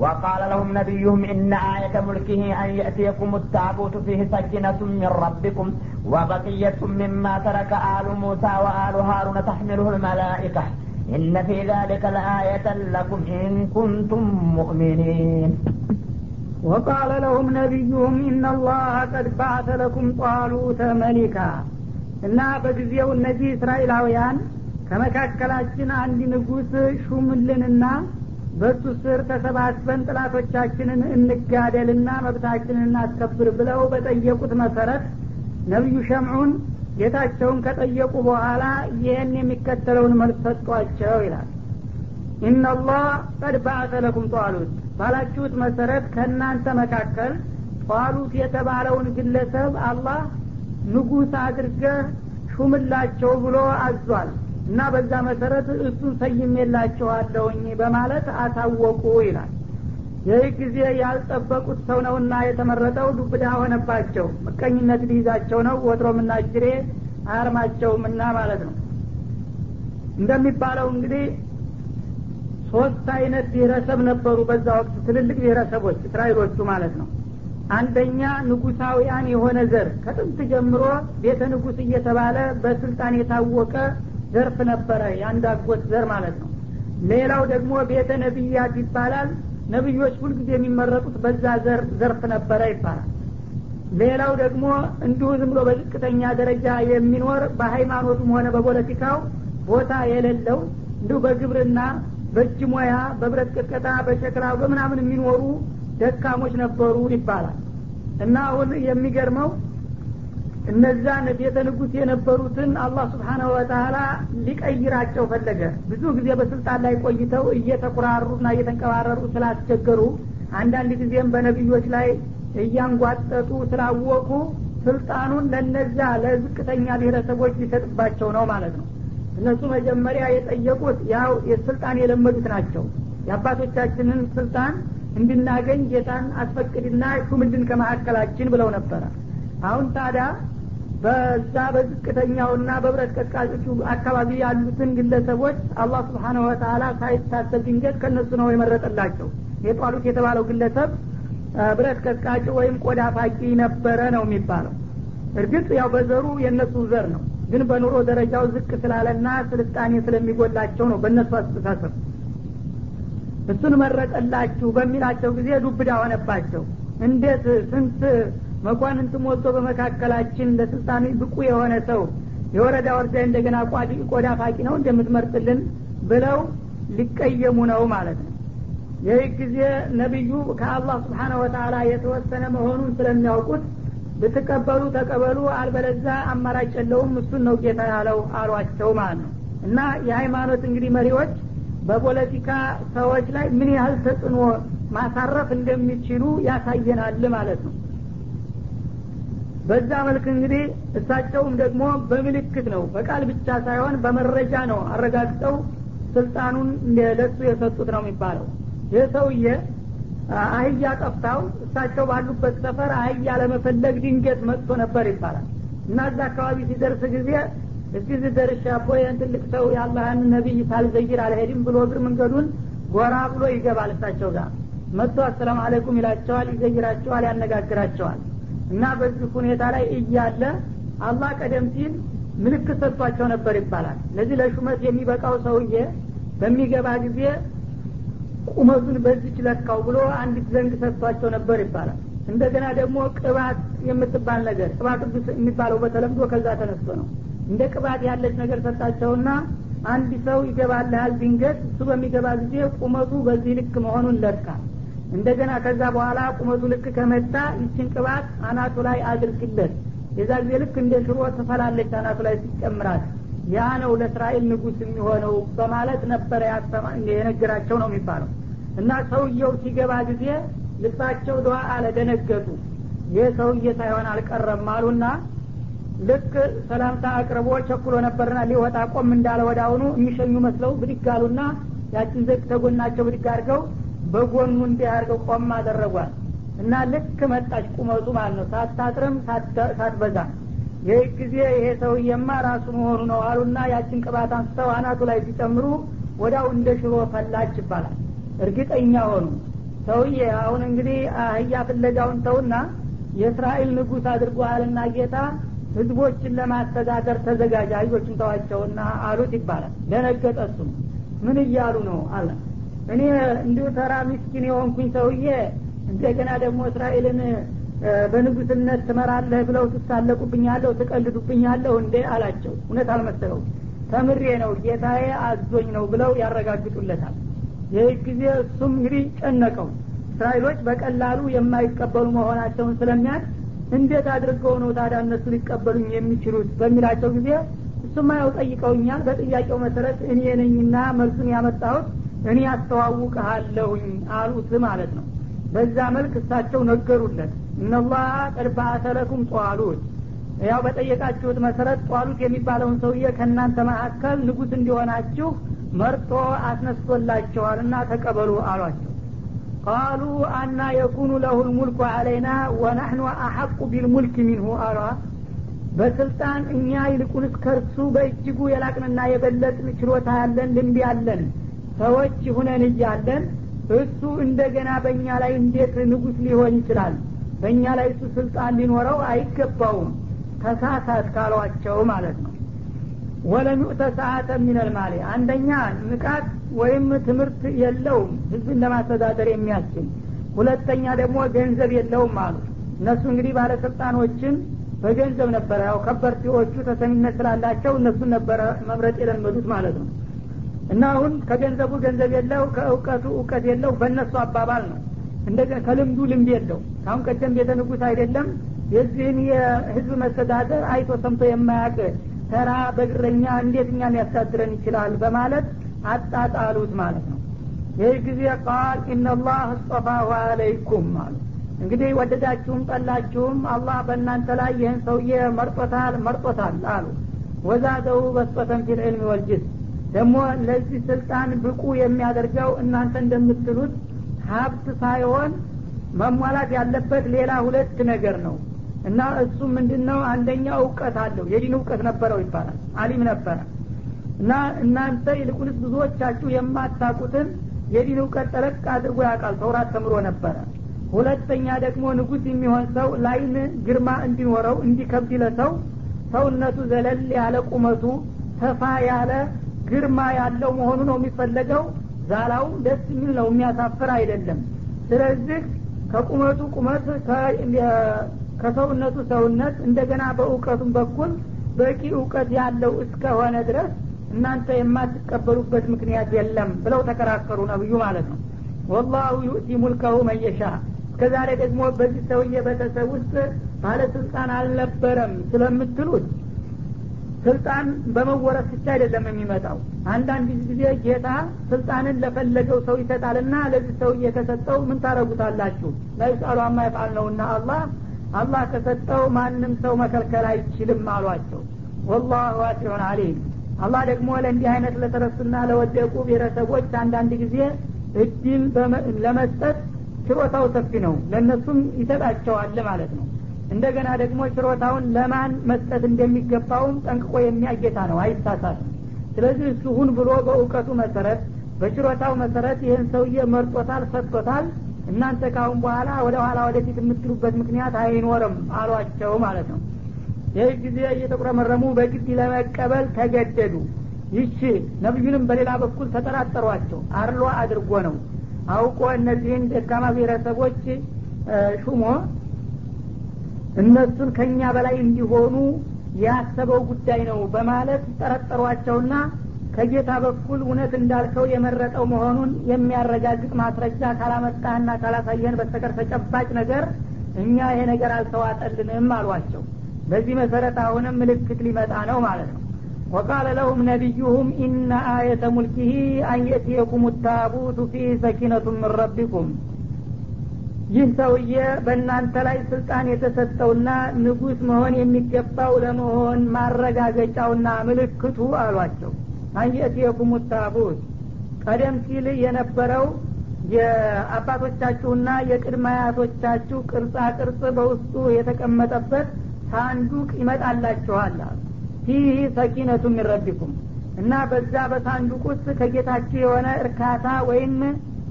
وقال لهم نبيهم إن آية ملكه أن يأتيكم التابوت فيه سكينة من ربكم وبقية مما ترك آل موسى وآل هارون تحمله الملائكة إن في ذلك لآية لكم إن كنتم مؤمنين وقال لهم نبيهم إن الله قد بعث لكم طالوت ملكا እና በጊዜው እነዚህ እስራኤላውያን ከመካከላችን አንድ ንጉሥ ሹምልንና በሱ ስር ተሰባስበን ጥላቶቻችንን እንጋደልና መብታችንን እናስከብር ብለው በጠየቁት መሰረት ነቢዩ ሸምዑን ጌታቸውን ከጠየቁ በኋላ ይህን የሚከተለውን መልስ ሰጧቸው ይላል። ኢናላህ ቀድ ባዕተ ለኩም ጧሉት ባላችሁት መሰረት ከእናንተ መካከል ጧሉት የተባለውን ግለሰብ አላህ ንጉሥ አድርገህ ሹምላቸው ብሎ አዟል እና በዛ መሰረት እሱን ሰይሜላችኋለሁኝ በማለት አሳወቁ ይላል። ይህ ጊዜ ያልጠበቁት ሰው ነውና የተመረጠው ዱብዳ ሆነባቸው። ምቀኝነት ሊይዛቸው ነው ወትሮም እና ጅሬ አያርማቸውም እና ማለት ነው። እንደሚባለው እንግዲህ ሶስት አይነት ብሔረሰብ ነበሩ በዛ ወቅት ትልልቅ ብሔረሰቦች እስራኤሎቹ ማለት ነው። አንደኛ ንጉሳውያን የሆነ ዘር ከጥንት ጀምሮ ቤተ ንጉስ እየተባለ በስልጣን የታወቀ ዘርፍ ነበረ የአንድ አጎት ዘር ማለት ነው። ሌላው ደግሞ ቤተ ነቢያት ይባላል። ነቢዮች ሁልጊዜ የሚመረጡት በዛ ዘር ዘርፍ ነበረ ይባላል። ሌላው ደግሞ እንዲሁ ዝም ብሎ በዝቅተኛ ደረጃ የሚኖር በሃይማኖቱም ሆነ በፖለቲካው ቦታ የሌለው እንዲሁ በግብርና በእጅ ሙያ በብረት ቅጥቀጣ በሸክላ በምናምን የሚኖሩ ደካሞች ነበሩ ይባላል። እና አሁን የሚገርመው እነዛን ቤተ ንጉስ የነበሩትን አላህ ስብሓናሁ ወተላ ሊቀይራቸው ፈለገ። ብዙ ጊዜ በስልጣን ላይ ቆይተው እየተኩራሩና እየተንቀባረሩ ስላስቸገሩ አንዳንድ ጊዜም በነቢዮች ላይ እያንጓጠጡ ስላወቁ ስልጣኑን ለነዛ ለዝቅተኛ ብሔረሰቦች ሊሰጥባቸው ነው ማለት ነው። እነሱ መጀመሪያ የጠየቁት ያው የስልጣን የለመዱት ናቸው። የአባቶቻችንን ስልጣን እንድናገኝ ጌታን አስፈቅድና ሹምልን ከመካከላችን ብለው ነበረ አሁን ታዲያ በዛ በዝቅተኛውና በብረት ቀጥቃጮቹ አካባቢ ያሉትን ግለሰቦች አላህ ስብሓነሁ ወተላ ሳይታሰብ ድንገት ከእነሱ ነው የመረጠላቸው። የጧሉት የተባለው ግለሰብ ብረት ቀጥቃጭ ወይም ቆዳ ፋቂ ነበረ ነው የሚባለው። እርግጥ ያው በዘሩ የእነሱ ዘር ነው ግን በኑሮ ደረጃው ዝቅ ስላለና ስልጣኔ ስለሚጎላቸው ነው በእነሱ አስተሳሰብ። እሱን መረጠላችሁ በሚላቸው ጊዜ ዱብዳ ሆነባቸው። እንዴት ስንት መኳንንት ሞቶ በመካከላችን ለስልጣን ብቁ የሆነ ሰው የወረዳ ወርዳ እንደገና ቆዳ ፋቂ ነው እንደምትመርጥልን ብለው ሊቀየሙ ነው ማለት ነው። ይህ ጊዜ ነቢዩ ከአላህ ስብሓነ ወተላ የተወሰነ መሆኑን ስለሚያውቁት ብትቀበሉ ተቀበሉ አልበለዛ አማራጭ የለውም እሱን ነው ጌታ ያለው አሏቸው ማለት ነው። እና የሃይማኖት እንግዲህ መሪዎች በፖለቲካ ሰዎች ላይ ምን ያህል ተጽዕኖ ማሳረፍ እንደሚችሉ ያሳየናል ማለት ነው በዛ መልክ እንግዲህ እሳቸውም ደግሞ በምልክት ነው በቃል ብቻ ሳይሆን በመረጃ ነው አረጋግጠው ስልጣኑን ለሱ የሰጡት ነው የሚባለው። ይህ ሰውዬ አህያ ጠፍታው እሳቸው ባሉበት ሰፈር አህያ ለመፈለግ ድንገት መጥቶ ነበር ይባላል። እና እዛ አካባቢ ሲደርስ ጊዜ እዚህ ዝደርሻ ቦ ይህን ትልቅ ሰው የአላህን ነቢይ ሳልዘይር አልሄድም ብሎ እግር መንገዱን ጎራ ብሎ ይገባል እሳቸው ጋር። መጥቶ አሰላም አለይኩም ይላቸዋል ይዘይራቸዋል ያነጋግራቸዋል እና በዚህ ሁኔታ ላይ እያለ አላህ ቀደም ሲል ምልክት ሰጥቷቸው ነበር ይባላል። ለዚህ ለሹመት የሚበቃው ሰውዬ በሚገባ ጊዜ ቁመቱን በዚች ለካው ብሎ አንዲት ዘንግ ሰጥቷቸው ነበር ይባላል። እንደገና ደግሞ ቅባት የምትባል ነገር ቅባት የሚባለው በተለምዶ ከዛ ተነስቶ ነው። እንደ ቅባት ያለች ነገር ሰጣቸውና አንድ ሰው ይገባልሃል ድንገት እሱ በሚገባ ጊዜ ቁመቱ በዚህ ልክ መሆኑን ለካ እንደገና ከዛ በኋላ ቁመቱ ልክ ከመጣ ይችን ቅባት አናቱ ላይ አድርግለት። የዛ ጊዜ ልክ እንደ ሽሮ ትፈላለች አናቱ ላይ ሲጨምራት። ያ ነው ለእስራኤል ንጉስ የሚሆነው በማለት ነበረ የነገራቸው ነው የሚባለው። እና ሰውየው ሲገባ ጊዜ ልባቸው ደዋ አለ ደነገጡ። ይህ ሰውዬ ሳይሆን አልቀረም አሉና ልክ ሰላምታ አቅርቦ ቸኩሎ ነበርና ሊወጣ ቆም እንዳለ ወደ አሁኑ የሚሸኙ መስለው ብድግ አሉና ያችን ዘግ ተጎናቸው ብድግ አድርገው በጎኑ እንዲህ አድርገው ቆም አደረጓል እና ልክ መጣች ቁመቱ ማለት ነው። ሳታጥርም ሳትበዛ። ይህ ጊዜ ይሄ ሰውዬማ ራሱ መሆኑ ነው አሉና ያችን ቅባት አንስተው አናቱ ላይ ሲጨምሩ ወዳው እንደ ሽሮ ፈላች ይባላል። እርግጠኛ ሆኑ። ሰውዬ አሁን እንግዲህ አህያ ፍለጋውን ተውና የእስራኤል ንጉሥ አድርጎሃልና ጌታ ህዝቦችን ለማስተዳደር ተዘጋጅ አህዮችን ተዋቸውና አሉት ይባላል። ደነገጠ ምን እያሉ ነው አለ እኔ እንዲሁ ተራ ምስኪን የሆንኩኝ ሰውዬ እንደገና ደግሞ እስራኤልን በንጉስነት ትመራለህ ብለው ትሳለቁብኛለሁ ትቀልዱብኛለሁ እንዴ አላቸው። እውነት አልመሰለው ተምሬ ነው ጌታዬ አዞኝ ነው ብለው ያረጋግጡለታል። ይህ ጊዜ እሱም እንግዲህ ጨነቀው። እስራኤሎች በቀላሉ የማይቀበሉ መሆናቸውን ስለሚያድ እንዴት አድርገው ነው ታዲያ እነሱ ሊቀበሉኝ የሚችሉት በሚላቸው ጊዜ እሱማ ያው ጠይቀውኛል። በጥያቄው መሰረት እኔ ነኝና መልሱን ያመጣሁት እኔ አስተዋውቀሃለሁኝ አሉት ማለት ነው። በዛ መልክ እሳቸው ነገሩለት። እነላህ ቀድ በአተ ለኩም ያው በጠየቃችሁት መሰረት ጧሉት የሚባለውን ሰውዬ ከእናንተ መካከል ንጉስ እንዲሆናችሁ መርጦ አስነስቶላቸዋል እና ተቀበሉ አሏቸው። ቃሉ አና የኩኑ ለሁ ልሙልኩ አለይና ወናሕኑ አሐቁ ቢልሙልክ ሚንሁ አሏ። በስልጣን እኛ ይልቁንስ ከርሱ በእጅጉ የላቅንና የበለጥን ችሎታ ያለን ልምድ ያለን ሰዎች ሁነን እያለን እሱ እንደገና በእኛ ላይ እንዴት ንጉስ ሊሆን ይችላል? በእኛ ላይ እሱ ስልጣን ሊኖረው አይገባውም። ተሳሳት ካሏቸው ማለት ነው። ወለም ዩእተ ሰዓተ ሚነል ማሌ አንደኛ ንቃት ወይም ትምህርት የለውም ህዝብን ለማስተዳደር የሚያስችል። ሁለተኛ ደግሞ ገንዘብ የለውም አሉ። እነሱ እንግዲህ ባለስልጣኖችን በገንዘብ ነበረ። ያው ከበርቴዎቹ ተሰሚነት ስላላቸው እነሱን ነበረ መምረጥ የለመዱት ማለት ነው እና አሁን ከገንዘቡ ገንዘብ የለው ከእውቀቱ እውቀት የለው በእነሱ አባባል ነው። እንደገና ከልምዱ ልምድ የለው ካሁን ቀደም ቤተ ንጉስ አይደለም። የዚህን የህዝብ መስተዳደር አይቶ ሰምቶ የማያቅ ተራ በግረኛ እንዴት እኛን ሊያስተዳድረን ይችላል በማለት አጣጣሉት ማለት ነው። ይህ ጊዜ ቃል ኢነላህ እስጠፋሁ አለይኩም አሉ። እንግዲህ ወደዳችሁም ጠላችሁም አላህ በእናንተ ላይ ይህን ሰውዬ መርጦታል መርጦታል አሉ። ወዛደው በስጦተን ፊል ዕልም ወልጅስ ደግሞ ለዚህ ስልጣን ብቁ የሚያደርገው እናንተ እንደምትሉት ሀብት ሳይሆን መሟላት ያለበት ሌላ ሁለት ነገር ነው። እና እሱ ምንድን ነው አንደኛ እውቀት አለው። የዲን እውቀት ነበረው ይባላል። አሊም ነበረ። እና እናንተ ይልቁንስ ብዙዎቻችሁ የማታቁትን የዲን እውቀት ጠለቅ አድርጎ ያውቃል። ተውራት ተምሮ ነበረ። ሁለተኛ ደግሞ ንጉስ የሚሆን ሰው ላይን ግርማ እንዲኖረው እንዲከብድ ለሰው ሰውነቱ ዘለል ያለ ቁመቱ ሰፋ ያለ ግርማ ያለው መሆኑ ነው የሚፈለገው። ዛላው ደስ የሚል ነው የሚያሳፍር አይደለም። ስለዚህ ከቁመቱ ቁመት ከሰውነቱ ሰውነት እንደገና በእውቀቱም በኩል በቂ እውቀት ያለው እስከሆነ ድረስ እናንተ የማትቀበሉበት ምክንያት የለም ብለው ተከራከሩ ነብዩ ማለት ነው። ወላሁ ዩእቲ ሙልከሁ መየሻ እስከዛሬ ደግሞ በዚህ ሰውዬ ቤተሰብ ውስጥ ባለስልጣን አልነበረም ስለምትሉት ስልጣን በመወረስ ብቻ አይደለም የሚመጣው። አንዳንድ ጊዜ ጌታ ስልጣንን ለፈለገው ሰው ይሰጣልና ለዚህ ሰውዬ ከሰጠው ምን ታረጉታላችሁ ላይሳሉ አማ ይፋል ነውና አላህ አላህ ከሰጠው ማንም ሰው መከልከል አይችልም አሏቸው። ወላሁ ዋሲዑን አሊም አላህ ደግሞ ለእንዲህ አይነት ለተረሱና ለወደቁ ብሔረሰቦች አንዳንድ ጊዜ እድል ለመስጠት ችሮታው ሰፊ ነው። ለእነሱም ይሰጣቸዋል ማለት ነው እንደገና ደግሞ ችሮታውን ለማን መስጠት እንደሚገባውም ጠንቅቆ የሚያጌታ ነው። አይሳሳትም። ስለዚህ እሱ ሁን ብሎ በእውቀቱ መሰረት በችሮታው መሰረት ይህን ሰውዬ መርጦታል ሰጥቶታል። እናንተ ካሁን በኋላ ወደ ኋላ ወደፊት የምትሉበት ምክንያት አይኖርም አሏቸው ማለት ነው። ይህ ጊዜ እየተቁረመረሙ በግድ ለመቀበል ተገደዱ። ይቺ ነቢዩንም በሌላ በኩል ተጠራጠሯቸው። አርሎ አድርጎ ነው አውቆ እነዚህን ደካማ ብሔረሰቦች ሹሞ እነሱን ከኛ በላይ እንዲሆኑ ያሰበው ጉዳይ ነው በማለት ጠረጠሯቸውና ከጌታ በኩል እውነት እንዳልከው የመረጠው መሆኑን የሚያረጋግጥ ማስረጃ ካላመጣህና ካላሳየን በስተቀር ተጨባጭ ነገር እኛ ይሄ ነገር አልተዋጠልንም አሏቸው። በዚህ መሰረት አሁንም ምልክት ሊመጣ ነው ማለት ነው። ወቃለ ለሁም ነቢዩሁም ኢነ አየተ ሙልኪህ አን የእትየኩም ታቡቱ ፊ ሰኪነቱ ምን ረቢኩም ይህ ሰውዬ በእናንተ ላይ ስልጣን የተሰጠውና ንጉስ መሆን የሚገባው ለመሆን ማረጋገጫውና ምልክቱ አሏቸው። አንየትየኩም ታቡት ቀደም ሲል የነበረው የአባቶቻችሁና የቅድመ አያቶቻችሁ ቅርጻ ቅርጽ በውስጡ የተቀመጠበት ሳንዱቅ ይመጣላችኋል። ፊህ ሰኪነቱ ሚረቢኩም እና በዛ በሳንዱቅ ውስጥ ከጌታችሁ የሆነ እርካታ ወይም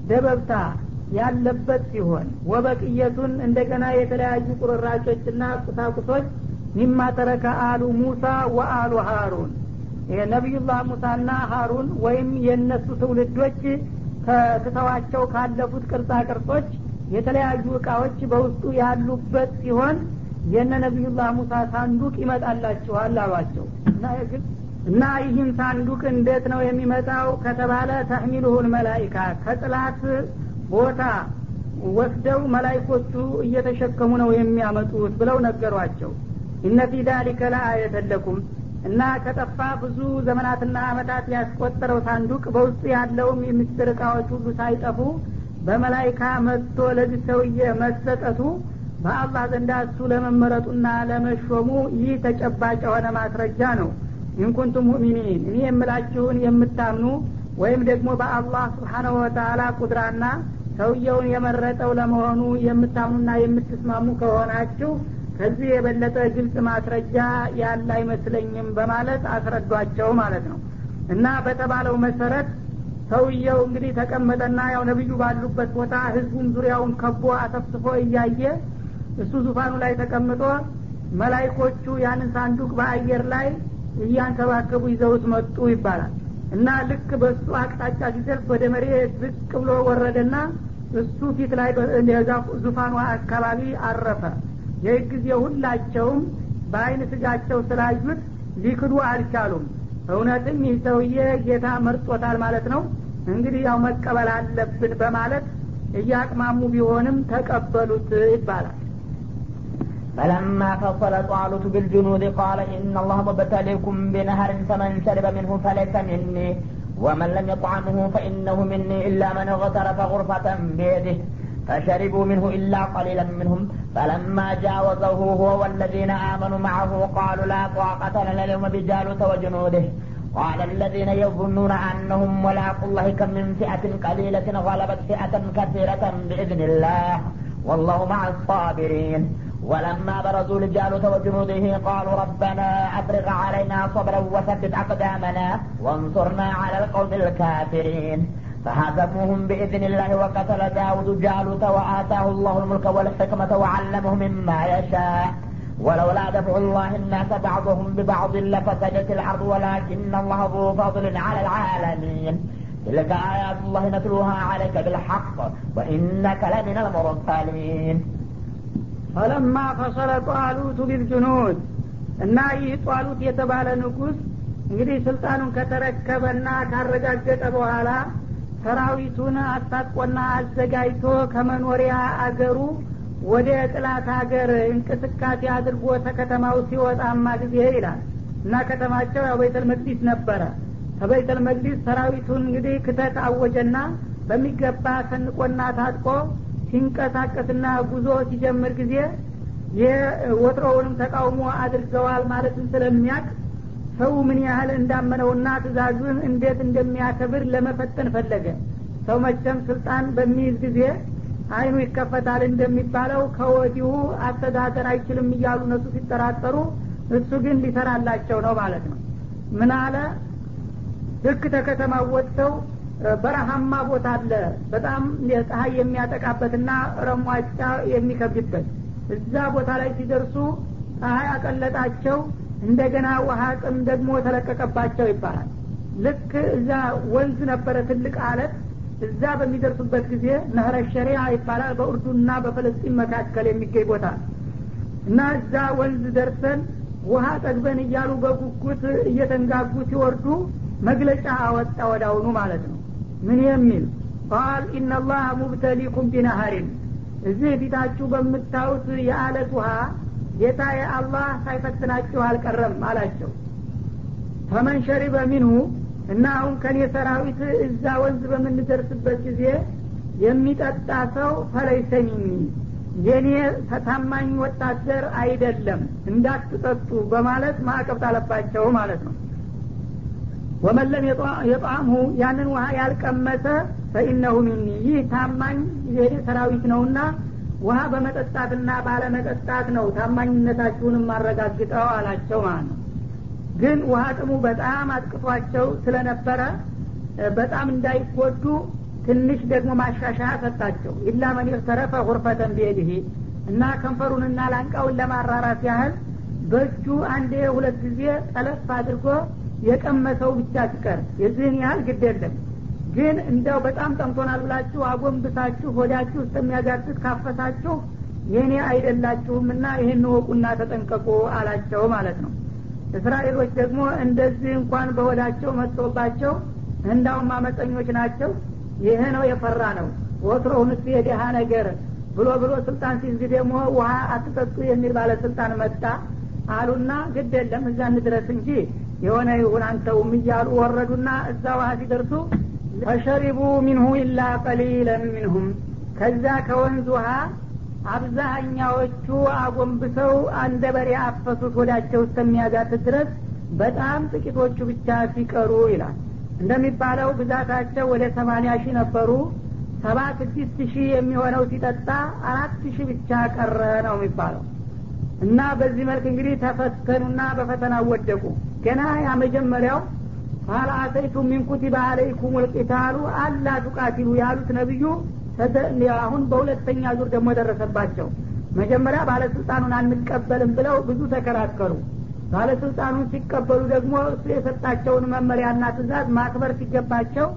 ደበብታ ያለበት ሲሆን ወበቅየቱን እንደገና የተለያዩ ቁርራጮችና ቁሳቁሶች ሚማ ተረከ አሉ ሙሳ ወአሉ ሀሩን ነቢዩላህ ሙሳና ሀሩን ወይም የእነሱ ትውልዶች ከትተዋቸው ካለፉት ቅርጻ ቅርጾች የተለያዩ እቃዎች በውስጡ ያሉበት ሲሆን የነ ነቢዩላህ ሙሳ ሳንዱቅ ይመጣላችኋል አሏቸው። እና ይህም ሳንዱቅ እንዴት ነው የሚመጣው ከተባለ ተህሚሉሁል መላይካ ከጥላት ቦታ ወስደው መላይኮቹ እየተሸከሙ ነው የሚያመጡት ብለው ነገሯቸው። እነ ፊ ዳሊከ ለአየተን እና ከጠፋ ብዙ ዘመናትና አመታት ያስቆጠረው ሳንዱቅ በውስጡ ያለውም የምስጢር እቃዎች ሁሉ ሳይጠፉ በመላይካ መጥቶ ለዚህ ሰውዬ መሰጠቱ በአላህ ዘንዳ እሱ ለመመረጡና ለመሾሙ ይህ ተጨባጭ የሆነ ማስረጃ ነው። ኢንኩንቱም ሙእሚኒን እኔ የምላችሁን የምታምኑ ወይም ደግሞ በአላህ ስብሓናሁ ወተላ ቁድራና ሰውየውን የመረጠው ለመሆኑ የምታምኑና የምትስማሙ ከሆናችሁ ከዚህ የበለጠ ግልጽ ማስረጃ ያለ አይመስለኝም በማለት አስረዷቸው ማለት ነው። እና በተባለው መሰረት ሰውየው እንግዲህ ተቀመጠና ያው ነቢዩ ባሉበት ቦታ ህዝቡም ዙሪያውን ከቦ አሰፍስፎ እያየ እሱ ዙፋኑ ላይ ተቀምጦ መላይኮቹ ያንን ሳንዱቅ በአየር ላይ እያንከባከቡ ይዘውት መጡ ይባላል። እና ልክ በእሱ አቅጣጫ ሲደርስ ወደ መሬት ዝቅ ብሎ ወረደና እሱ ፊት ላይ ዙፋኑ አካባቢ አረፈ ይህ ጊዜ ሁላቸውም በአይን ስጋቸው ስላዩት ሊክዱ አልቻሉም እውነትም ይህ ሰውዬ ጌታ መርጦታል ማለት ነው እንግዲህ ያው መቀበል አለብን በማለት እያቅማሙ ቢሆንም ተቀበሉት ይባላል فلما فصل طالوت بالجنود قال إن الله مبتليكم بنهر فمن شرب منه فليس مني ومن لم يطعمه فإنه مني إلا من اغترف غرفة بيده فشربوا منه إلا قليلا منهم. فلما جاوزه هو والذين آمنوا معه قالوا لا طاقة لنا اليوم بجالوت وجنوده. قال الذين يظنون أنهم ملاقوا الله كم من فئة قليلة غلبت فئة كثيرة بإذن الله. والله مع الصابرين. ولما برزوا لجالوت وجنوده قالوا ربنا أفرغ علينا صبرا وثبت أقدامنا وانصرنا على القوم الكافرين. فهزموهم بإذن الله وقتل داود جالوت وآتاه الله الملك والحكمة وعلمه مما يشاء. ولولا دفع الله الناس بعضهم ببعض لفسدت الأرض ولكن الله ذو فضل على العالمين. تلك آيات الله نتلوها عليك بالحق وإنك لمن المرسلين. ፈለማ ፈሰለ ጧሉቱ ቢልጅኑድ እና ይህ ጧሉት የተባለ ንጉስ እንግዲህ ስልጣኑን ከተረከበና ካረጋገጠ በኋላ ሰራዊቱን አስታጥቆና አዘጋጅቶ ከመኖሪያ አገሩ ወደ ጥላት ሀገር እንቅስቃሴ አድርጎ ተከተማው ሲወጣማ ጊዜ ይላል። እና ከተማቸው ያው ቤተል መቅዲስ ነበረ። ከቤተል መቅዲስ ሰራዊቱን እንግዲህ ክተት አወጀና በሚገባ ሰንቆና ታጥቆ ሲንቀሳቀስና ጉዞ ሲጀምር ጊዜ የወትሮውንም ተቃውሞ አድርገዋል ማለትን ስለሚያቅ ሰው ምን ያህል እንዳመነውና ትእዛዙን እንዴት እንደሚያከብር ለመፈተን ፈለገ። ሰው መቸም ስልጣን በሚይዝ ጊዜ አይኑ ይከፈታል እንደሚባለው ከወዲሁ አስተዳደር አይችልም እያሉ እነሱ ሲጠራጠሩ እሱ ግን ሊሰራላቸው ነው ማለት ነው። ምን አለ? ልክ ተከተማ ወጥተው በረሃማ ቦታ አለ። በጣም ፀሀይ የሚያጠቃበትና ረሟጫ የሚከብድበት። እዛ ቦታ ላይ ሲደርሱ ፀሀይ አቀለጣቸው እንደገና ውሃ ጥም ደግሞ ተለቀቀባቸው ይባላል። ልክ እዛ ወንዝ ነበረ ትልቅ አለት። እዛ በሚደርሱበት ጊዜ ነህረ ሸሪያ ይባላል። በኡርዱና በፈለስጢን መካከል የሚገኝ ቦታ እና እዛ ወንዝ ደርሰን ውሃ ጠግበን እያሉ በጉጉት እየተንጋጉ ሲወርዱ መግለጫ አወጣ ወዳውኑ ማለት ነው ምን የሚል? ቃል ኢናላህ ሙብተሊኩም ቢነሀሪን እዚህ ፊታችሁ በምታዩት የአለት ውሃ ጌታ የአላህ ሳይፈትናችሁ አልቀረም አላቸው። ፈመን ሸሪበ ሚንሁ እና አሁን ከኔ ሰራዊት እዛ ወንዝ በምንደርስበት ጊዜ የሚጠጣ ሰው ፈለይሰ ሚኒ የኔ ታማኝ ወታደር አይደለም እንዳትጠጡ በማለት ማዕቀብ ጣለባቸው ማለት ነው ወመለም የጣዕሙ ያንን ውሃ ያልቀመሰ ፈኢነሁ ሚኒ። ይህ ታማኝ ሰራዊት ነውና ውሃ በመጠጣትና ባለመጠጣት ነው ታማኝነታችሁን ማረጋግጠው አላቸው ማለት ነው። ግን ውሃ ጥሙ በጣም አጥቅቷቸው ስለነበረ በጣም እንዳይጎዱ ትንሽ ደግሞ ማሻሻያ ሰጣቸው። ኢላ መን ተረፈ ሁርፈተን ቢሄድህ እና ከንፈሩንና ላንቃውን ለማራራት ያህል በእጁ አንዴ ሁለት ጊዜ ጠለፍ አድርጎ የቀመሰው ብቻ ሲቀር የዚህን ያህል ግድ የለም። ግን እንደው በጣም ጠምቶናል ብላችሁ አጎንብሳችሁ ሆዳችሁ እስከሚያጋጥት ካፈሳችሁ የእኔ አይደላችሁምና ይህን ወቁና ተጠንቀቁ አላቸው ማለት ነው። እስራኤሎች ደግሞ እንደዚህ እንኳን በሆዳቸው መጥቶባቸው እንዳውም አመፀኞች ናቸው። ይህ ነው የፈራ ነው። ወትሮውንስ የድሃ ነገር ብሎ ብሎ ስልጣን ሲይዝ ደግሞ ውሃ አትጠጡ የሚል ባለስልጣን መጣ አሉና ግድ የለም እዛ እንድረስ እንጂ የሆነ ይሁን አንተውም እያሉ ወረዱና እዛ ውሃ ሲደርሱ ፈሸሪቡ ሚንሁ ኢላ ቀሊለን ሚንሁም። ከዛ ከወንዝ ውሃ አብዛኛዎቹ አጎንብሰው አንደ በሬ አፈሱት ወዳቸው እስከሚያጋትት ድረስ በጣም ጥቂቶቹ ብቻ ሲቀሩ ይላል። እንደሚባለው ብዛታቸው ወደ ሰማኒያ ሺህ ነበሩ። ሰባ ስድስት ሺህ የሚሆነው ሲጠጣ አራት ሺህ ብቻ ቀረ ነው የሚባለው። እና በዚህ መልክ እንግዲህ ተፈተኑና በፈተና ወደቁ ገና ያ መጀመሪያው ቃል አተይቱ ሚን ኩቲበ አለይኩም ልቂታሉ አላ ቱቃቲሉ ያሉት ነቢዩ አሁን በሁለተኛ ዙር ደግሞ ደረሰባቸው። መጀመሪያ ባለስልጣኑን አንቀበልም ብለው ብዙ ተከራከሩ። ባለስልጣኑን ሲቀበሉ ደግሞ እሱ የሰጣቸውን መመሪያና ትእዛዝ ማክበር ሲገባቸው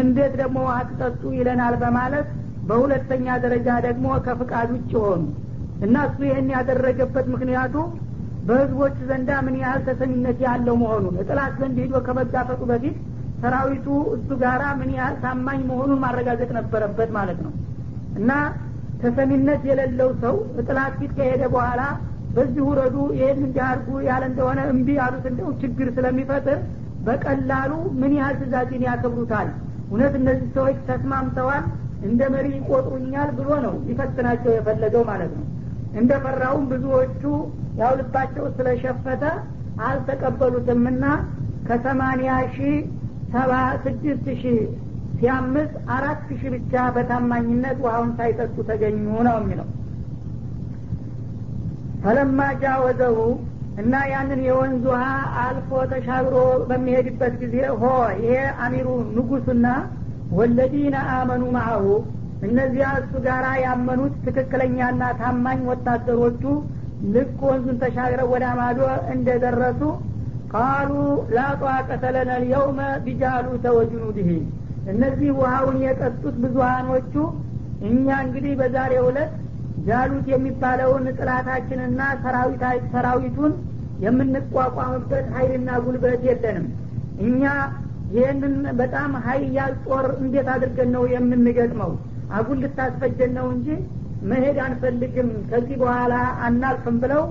እንዴት ደግሞ አትጠጡ ይለናል በማለት በሁለተኛ ደረጃ ደግሞ ከፍቃድ ውጭ ሆኑ። እና እሱ ይህን ያደረገበት ምክንያቱ በህዝቦች ዘንዳ ምን ያህል ተሰሚነት ያለው መሆኑን? እጥላት ዘንድ ሄዶ ከመጋፈጡ በፊት ሰራዊቱ እሱ ጋራ ምን ያህል ታማኝ መሆኑን ማረጋገጥ ነበረበት ማለት ነው። እና ተሰሚነት የሌለው ሰው እጥላት ፊት ከሄደ በኋላ በዚህ ውረዱ ይህን እንዲያርጉ ያለ እንደሆነ እምቢ ያሉት እንደው ችግር ስለሚፈጥር በቀላሉ ምን ያህል ትእዛዜን ያከብሩታል? እውነት እነዚህ ሰዎች ተስማምተዋል? እንደ መሪ ይቆጥሩኛል ብሎ ነው ሊፈትናቸው የፈለገው ማለት ነው እንደ ፈራውም ብዙዎቹ ያው ልባቸው ስለሸፈተ አልተቀበሉትምና ከሰማኒያ ሺህ ሰባ ስድስት ሺህ ሲያምስ አራት ሺህ ብቻ በታማኝነት ውሃውን ሳይጠጡ ተገኙ ነው የሚለው። ፈለማ ጃወዘሁ እና ያንን የወንዝ ውሃ አልፎ ተሻግሮ በሚሄድበት ጊዜ ሆ ይሄ አሚሩ ንጉሱና ወለዲነ አመኑ ማአሁ እነዚያ እሱ ጋራ ያመኑት ትክክለኛና ታማኝ ወታደሮቹ ልክ ወንዙን ተሻግረው ወደ ማዶ እንደደረሱ ቃሉ ላጧቀተ ለነ ልየውመ ቢጃሉተ ወጅኑድህ እነዚህ ውሃውን የጠጡት ብዙሀኖቹ እኛ እንግዲህ በዛሬ ዕለት ጃሉት የሚባለውን ጥላታችንና ሰራዊቱን የምንቋቋምበት ሀይልና ጉልበት የለንም። እኛ ይህንን በጣም ሀያል ጦር እንዴት አድርገን ነው የምንገጥመው አጉል ልታስፈጀን ነው እንጂ መሄድ አንፈልግም ከዚህ በኋላ አናልፍም ብለው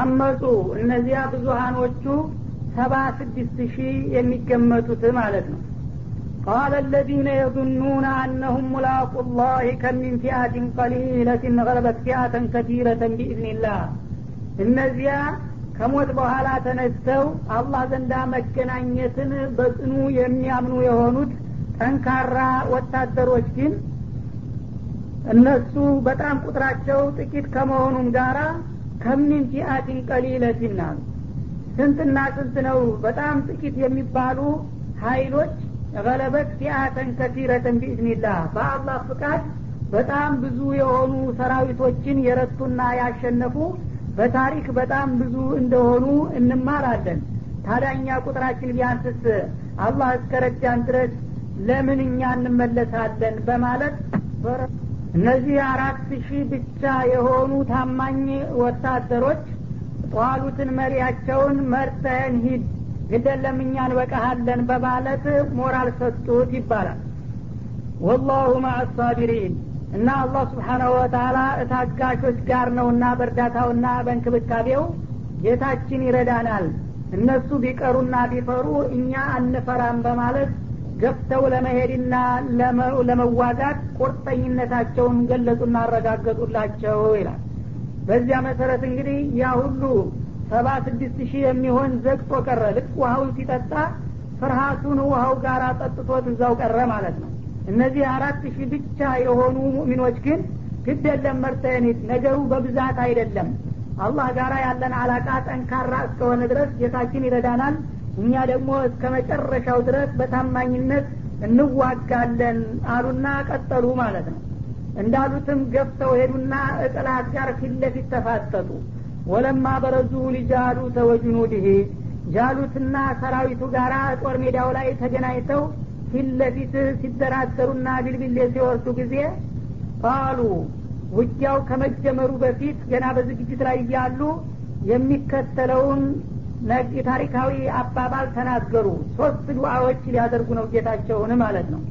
አመፁ እነዚያ ብዙሀኖቹ ሰባ ስድስት ሺህ የሚገመቱት ማለት ነው قال الذين يظنون أنهم ملاقوا الله كم من فئة قليلة غلبت فئة كثيرة بإذن الله እነዚያ ከሞት በኋላ ተነስተው አላህ ዘንዳ መገናኘትን በጽኑ የሚያምኑ የሆኑት ጠንካራ ወታደሮች ግን እነሱ በጣም ቁጥራቸው ጥቂት ከመሆኑም ጋራ كم من فئة قليلة አሉ ስንትና ስንት ነው? በጣም ጥቂት የሚባሉ ሀይሎች غلبت فئة كثيرة بإذن الله በአላህ ፍቃድ በጣም ብዙ የሆኑ ሰራዊቶችን የረቱና ያሸነፉ በታሪክ በጣም ብዙ እንደሆኑ እንማራለን። ታዳኛ ቁጥራችን ቢያንስም አላህ እስከረዳን ድረስ ለምን እኛ እንመለሳለን በማለት እነዚህ አራት ሺህ ብቻ የሆኑ ታማኝ ወታደሮች ጧሉትን መሪያቸውን መርተህን ሂድ ግደለም እኛ እንበቃሃለን በማለት ሞራል ሰጡት ይባላል። ወላሁ ማአሳቢሪን እና አላህ ስብሓናሁ ወተላ እታጋሾች ጋር ነውና በእርዳታውና በእንክብካቤው ጌታችን ይረዳናል። እነሱ ቢቀሩና ቢፈሩ እኛ አንፈራም በማለት ገፍተው ለመሄድና ለመዋጋት ቁርጠኝነታቸውን ገለጹና አረጋገጡላቸው ይላል። በዚያ መሰረት እንግዲህ ያ ሁሉ ሰባ ስድስት ሺህ የሚሆን ዘግቶ ቀረ። ልክ ውሃውን ሲጠጣ ፍርሃቱን ውሃው ጋር ጠጥቶት እዛው ቀረ ማለት ነው። እነዚህ አራት ሺህ ብቻ የሆኑ ሙእሚኖች ግን ግድ የለም መርተኒት ነገሩ በብዛት አይደለም። አላህ ጋር ያለን አላቃ ጠንካራ እስከሆነ ድረስ ጌታችን ይረዳናል እኛ ደግሞ እስከ መጨረሻው ድረስ በታማኝነት እንዋጋለን አሉና ቀጠሉ ማለት ነው። እንዳሉትም ገፍተው ሄዱና እጥላት ጋር ፊት ለፊት ተፋጠጡ ወለማ በረዙ ሊጃሉተ ወጅኑድህ ጃሉትና ሰራዊቱ ጋር ጦር ሜዳው ላይ ተገናኝተው ፊት ለፊት ሲደራደሩና ቢልቢሌ ሲወርዱ ጊዜ ቃሉ ውጊያው ከመጀመሩ በፊት ገና በዝግጅት ላይ እያሉ የሚከተለውን ታሪካዊ አባባል ተናገሩ። ሶስት ዱዓዎች ሊያደርጉ ነው ጌታቸውን ማለት ነው።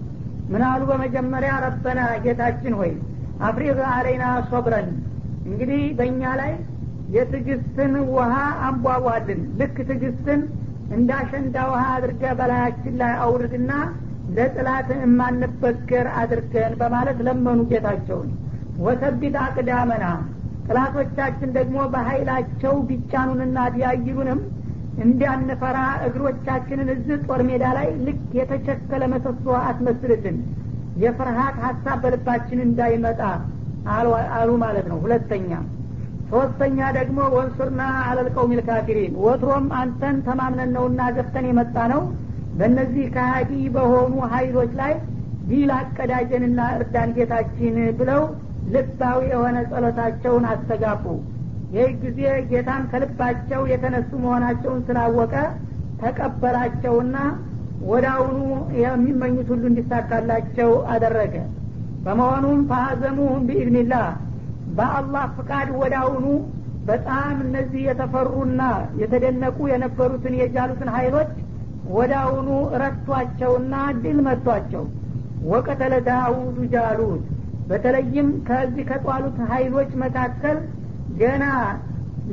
ምን አሉ በመጀመሪያ ረበና ጌታችን ሆይ አፍሪቅ አለይና ሶብረን። እንግዲህ በእኛ ላይ የትግስትን ውሃ አንቧቧልን። ልክ ትግስትን እንዳሸንዳ ውሃ አድርገ በላያችን ላይ አውርድና ለጥላት የማንበገር አድርገን በማለት ለመኑ ጌታቸውን። ወሰቢት አቅዳመና። ጥላቶቻችን ደግሞ በኃይላቸው ቢጫኑንና ቢያይሉንም እንዲያንፈራ እግሮቻችንን እዚህ ጦር ሜዳ ላይ ልክ የተቸከለ መሰሶ አስመስልልን። የፍርሃት ሀሳብ በልባችን እንዳይመጣ አሉ ማለት ነው። ሁለተኛ ሶስተኛ ደግሞ ወንሱርና አለልቀው ሚልካፊሪን ወትሮም አንተን ተማምነን ነውና ገፍተን የመጣ ነው በእነዚህ ከሀዲ በሆኑ ሀይሎች ላይ ዲል አቀዳጀንና እርዳን ጌታችን ብለው ልባዊ የሆነ ጸሎታቸውን አስተጋቡ ይህ ጊዜ ጌታን ከልባቸው የተነሱ መሆናቸውን ስላወቀ ተቀበላቸውና ወዳውኑ የሚመኙት ሁሉ እንዲሳካላቸው አደረገ። በመሆኑም ፈሀዘሙሁም ቢኢዝኒላህ በአላህ ፍቃድ ወዳውኑ በጣም እነዚህ የተፈሩና የተደነቁ የነበሩትን የጃሉትን ሀይሎች ወዳውኑ ረቷቸውና ድል መቷቸው። ወቀተለ ዳውዱ ጃሉት በተለይም ከዚህ ከጧሉት ሀይሎች መካከል ገና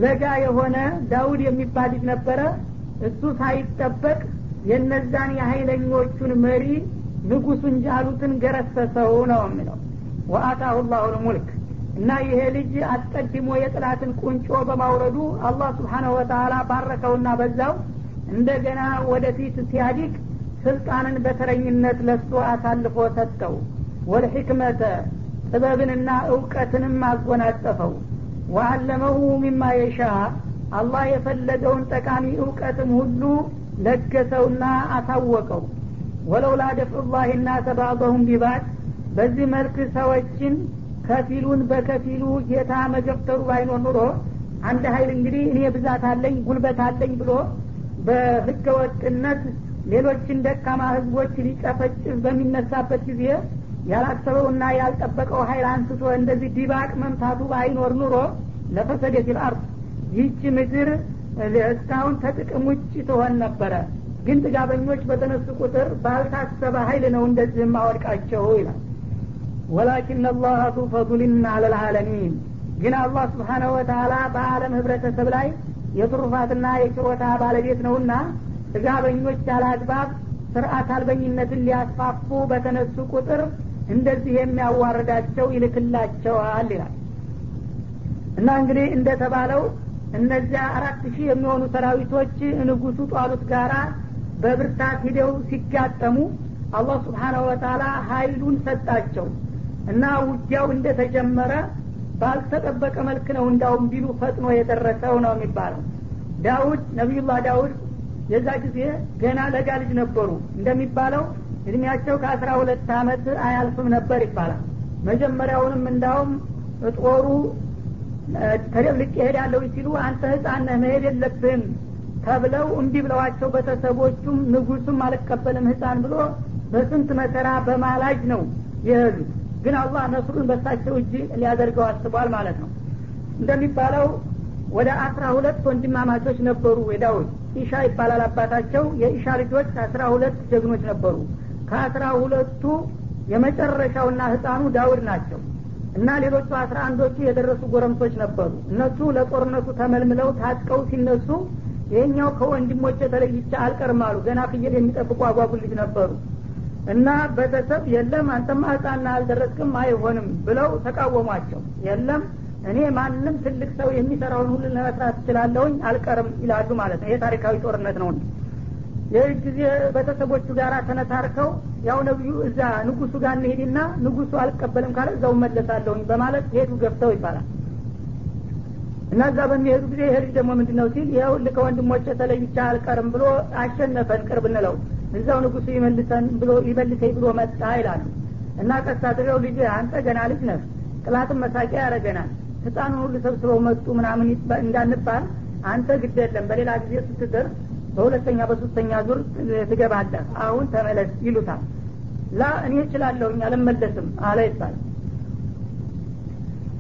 ለጋ የሆነ ዳውድ የሚባል ልጅ ነበረ። እሱ ሳይጠበቅ የነዛን የሀይለኞቹን መሪ ንጉሱን ጃሉትን ገረሰሰው ነው የሚለው። ወአታሁ ላሁ ልሙልክ እና ይሄ ልጅ አስቀድሞ የጥላትን ቁንጮ በማውረዱ አላህ ስብሓናሁ ወተላ ባረከውና በዛው እንደገና ወደፊት ሲያዲቅ ስልጣንን በተረኝነት ለሱ አሳልፎ ሰጠው። ወልሕክመተ ጥበብንና እውቀትንም አጎናጸፈው ወአለመሁ ሚማ የሻ። አላህ የፈለገውን ጠቃሚ እውቀትም ሁሉ ለገሰውና አሳወቀው። ወለውላ ደፍዑላህ ናሰ ባዕضሁም ቢባድ በዚህ መልክ ሰዎችን ከፊሉን በከፊሉ ጌታ መገፍተሩ ባይኖር ኑሮ አንድ ሀይል እንግዲህ እኔ ብዛት አለኝ ጉልበት አለኝ ብሎ በህገ ወጥነት ሌሎችን ደካማ ህዝቦች ሊጨፈጭፍ በሚነሳበት ጊዜ ያላሰበውና ያልጠበቀው ሀይል አንስቶ እንደዚህ ድባቅ መምታቱ ባይኖር ኑሮ لفسدت الأرض ይህች ምድር እስካሁን ከጥቅም ውጭ ትሆን ነበረ። ግን ጥጋበኞች በተነሱ ቁጥር ባልታሰበ ሀይል ነው እንደዚህ የሚወድቃቸው ይላል። ወላኪን አላህ ዙ ፈضልን አለ ልዓለሚን ግን አላህ ስብሓናሁ ወተላ በአለም ህብረተሰብ ላይ የትሩፋትና የችሮታ ባለቤት ነውና ጥጋበኞች ያለ አግባብ ስርአት አልበኝነትን ሊያስፋፉ በተነሱ ቁጥር እንደዚህ የሚያዋርዳቸው ይልክላቸዋል ይላል። እና እንግዲህ እንደተባለው እነዚያ አራት ሺህ የሚሆኑ ሰራዊቶች ንጉሱ ጧሉት ጋራ በብርታት ሂደው ሲጋጠሙ አላህ ስብሓናሁ ወተላ ሀይሉን ሰጣቸው። እና ውጊያው እንደተጀመረ ባልተጠበቀ መልክ ነው እንዳውም ቢሉ ፈጥኖ የደረሰው ነው የሚባለው። ዳውድ ነቢዩላህ ዳውድ የዛ ጊዜ ገና ለጋ ልጅ ነበሩ። እንደሚባለው እድሜያቸው ከአስራ ሁለት አመት አያልፍም ነበር ይባላል። መጀመሪያውንም እንዳውም ጦሩ ተደብልቅ ይሄዳለሁ ሲሉ አንተ ህፃን መሄድ የለብህም ተብለው እምቢ ብለዋቸው ቤተሰቦቹም ንጉሱም አልቀበልም ህፃን ብሎ በስንት መከራ በማላጅ ነው የሄዱት። ግን አላህ ነስሩን በሳቸው እጅ ሊያደርገው አስቧል ማለት ነው። እንደሚባለው ወደ አስራ ሁለት ወንድማማቾች ነበሩ። የዳውድ ኢሻ ይባላል አባታቸው። የኢሻ ልጆች አስራ ሁለት ጀግኖች ነበሩ። ከአስራ ሁለቱ የመጨረሻውና ህፃኑ ዳውድ ናቸው እና ሌሎቹ አስራ አንዶቹ የደረሱ ጎረምሶች ነበሩ። እነሱ ለጦርነቱ ተመልምለው ታጥቀው ሲነሱ ይሄኛው ከወንድሞች የተለይቻ አልቀርም አሉ። ገና ፍየል የሚጠብቁ አጓጉል ልጅ ነበሩ እና ቤተሰብ የለም አንተማ ህፃና አልደረስክም አይሆንም ብለው ተቃወሟቸው። የለም እኔ ማንም ትልቅ ሰው የሚሰራውን ሁሉ ለመስራት እችላለሁኝ አልቀርም ይላሉ ማለት ነው። ይሄ ታሪካዊ ጦርነት ነው። ይህ ጊዜ ቤተሰቦቹ ጋር ተነታርከው ያው ነቢዩ እዛ ንጉሱ ጋር እንሄድና ንጉሱ አልቀበልም ካለ እዛው መለሳለሁኝ በማለት ሄዱ ገፍተው ይባላል። እና እዛ በሚሄዱ ጊዜ ይሄ ልጅ ደግሞ ምንድን ነው ሲል ይኸው ከወንድሞች ተለይቻ አልቀርም ብሎ አሸነፈን ቅርብ እንለው። እዛው ንጉሱ ይመልሰን ብሎ ይመልሰኝ ብሎ መጣ ይላሉ። እና ቀስ አድርገው ልጅ አንተ ገና ልጅ ነህ ጥላትን መሳቂያ ያደረገናል ህፃኑን ሁሉ ሰብስበው መጡ ምናምን እንዳንባል አንተ ግድ የለም በሌላ ጊዜ ስትደርስ በሁለተኛ በሶስተኛ ዙር ትገባለህ። አሁን ተመለስ ይሉታል። ላ እኔ እችላለሁኝ አልመለስም አለ ይባል።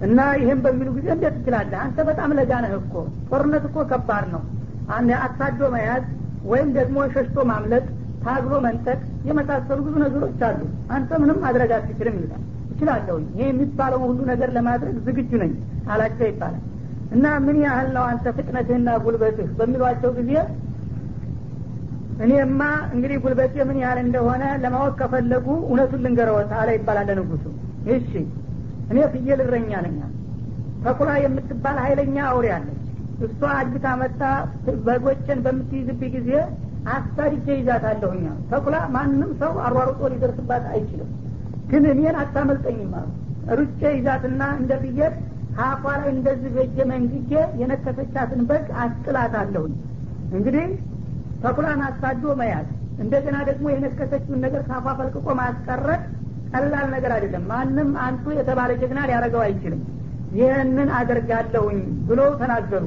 እና ይህም በሚሉ ጊዜ እንዴት ትችላለህ? አንተ በጣም ለጋ ነህ እኮ። ጦርነት እኮ ከባድ ነው። አሳዶ መያዝ ወይም ደግሞ ሸሽቶ ማምለጥ ታግሎ መንጠቅ የመሳሰሉ ብዙ ነገሮች አሉ። አንተ ምንም ማድረግ አትችልም ይላል እችላለሁኝ ይህ የሚባለውን ሁሉ ነገር ለማድረግ ዝግጁ ነኝ አላቸው ይባላል። እና ምን ያህል ነው አንተ ፍጥነትህና ጉልበትህ በሚሏቸው ጊዜ እኔማ እንግዲህ ጉልበቴ ምን ያህል እንደሆነ ለማወቅ ከፈለጉ እውነቱን ልንገረወት አለ ይባላል ለንጉሱ። እሺ እኔ ፍየል እረኛ ነኛ ተኩላ የምትባል ሀይለኛ አውሬ አለች። እሷ አድግታ መጣ በጎችን በምትይዝብኝ ጊዜ አስታድጄ ይዛታለሁኛ ተኩላ ማንም ሰው አሯሩጦ ሊደርስባት አይችልም ግን እኔን አታመልጠኝም አሉ። ሩጬ ይዛትና እንደ ፍየል ሀፏ ላይ እንደዚህ በጀ መንግጄ የነከሰቻትን በግ አስጥላታለሁኝ። እንግዲህ ተኩላን አሳዶ መያዝ እንደገና ደግሞ የነከሰችውን ነገር ካፏ ፈልቅቆ ማስቀረት ቀላል ነገር አይደለም። ማንም አንቱ የተባለ ጀግና ሊያደረገው አይችልም። ይህንን አደርጋለሁኝ ብሎ ተናገሩ።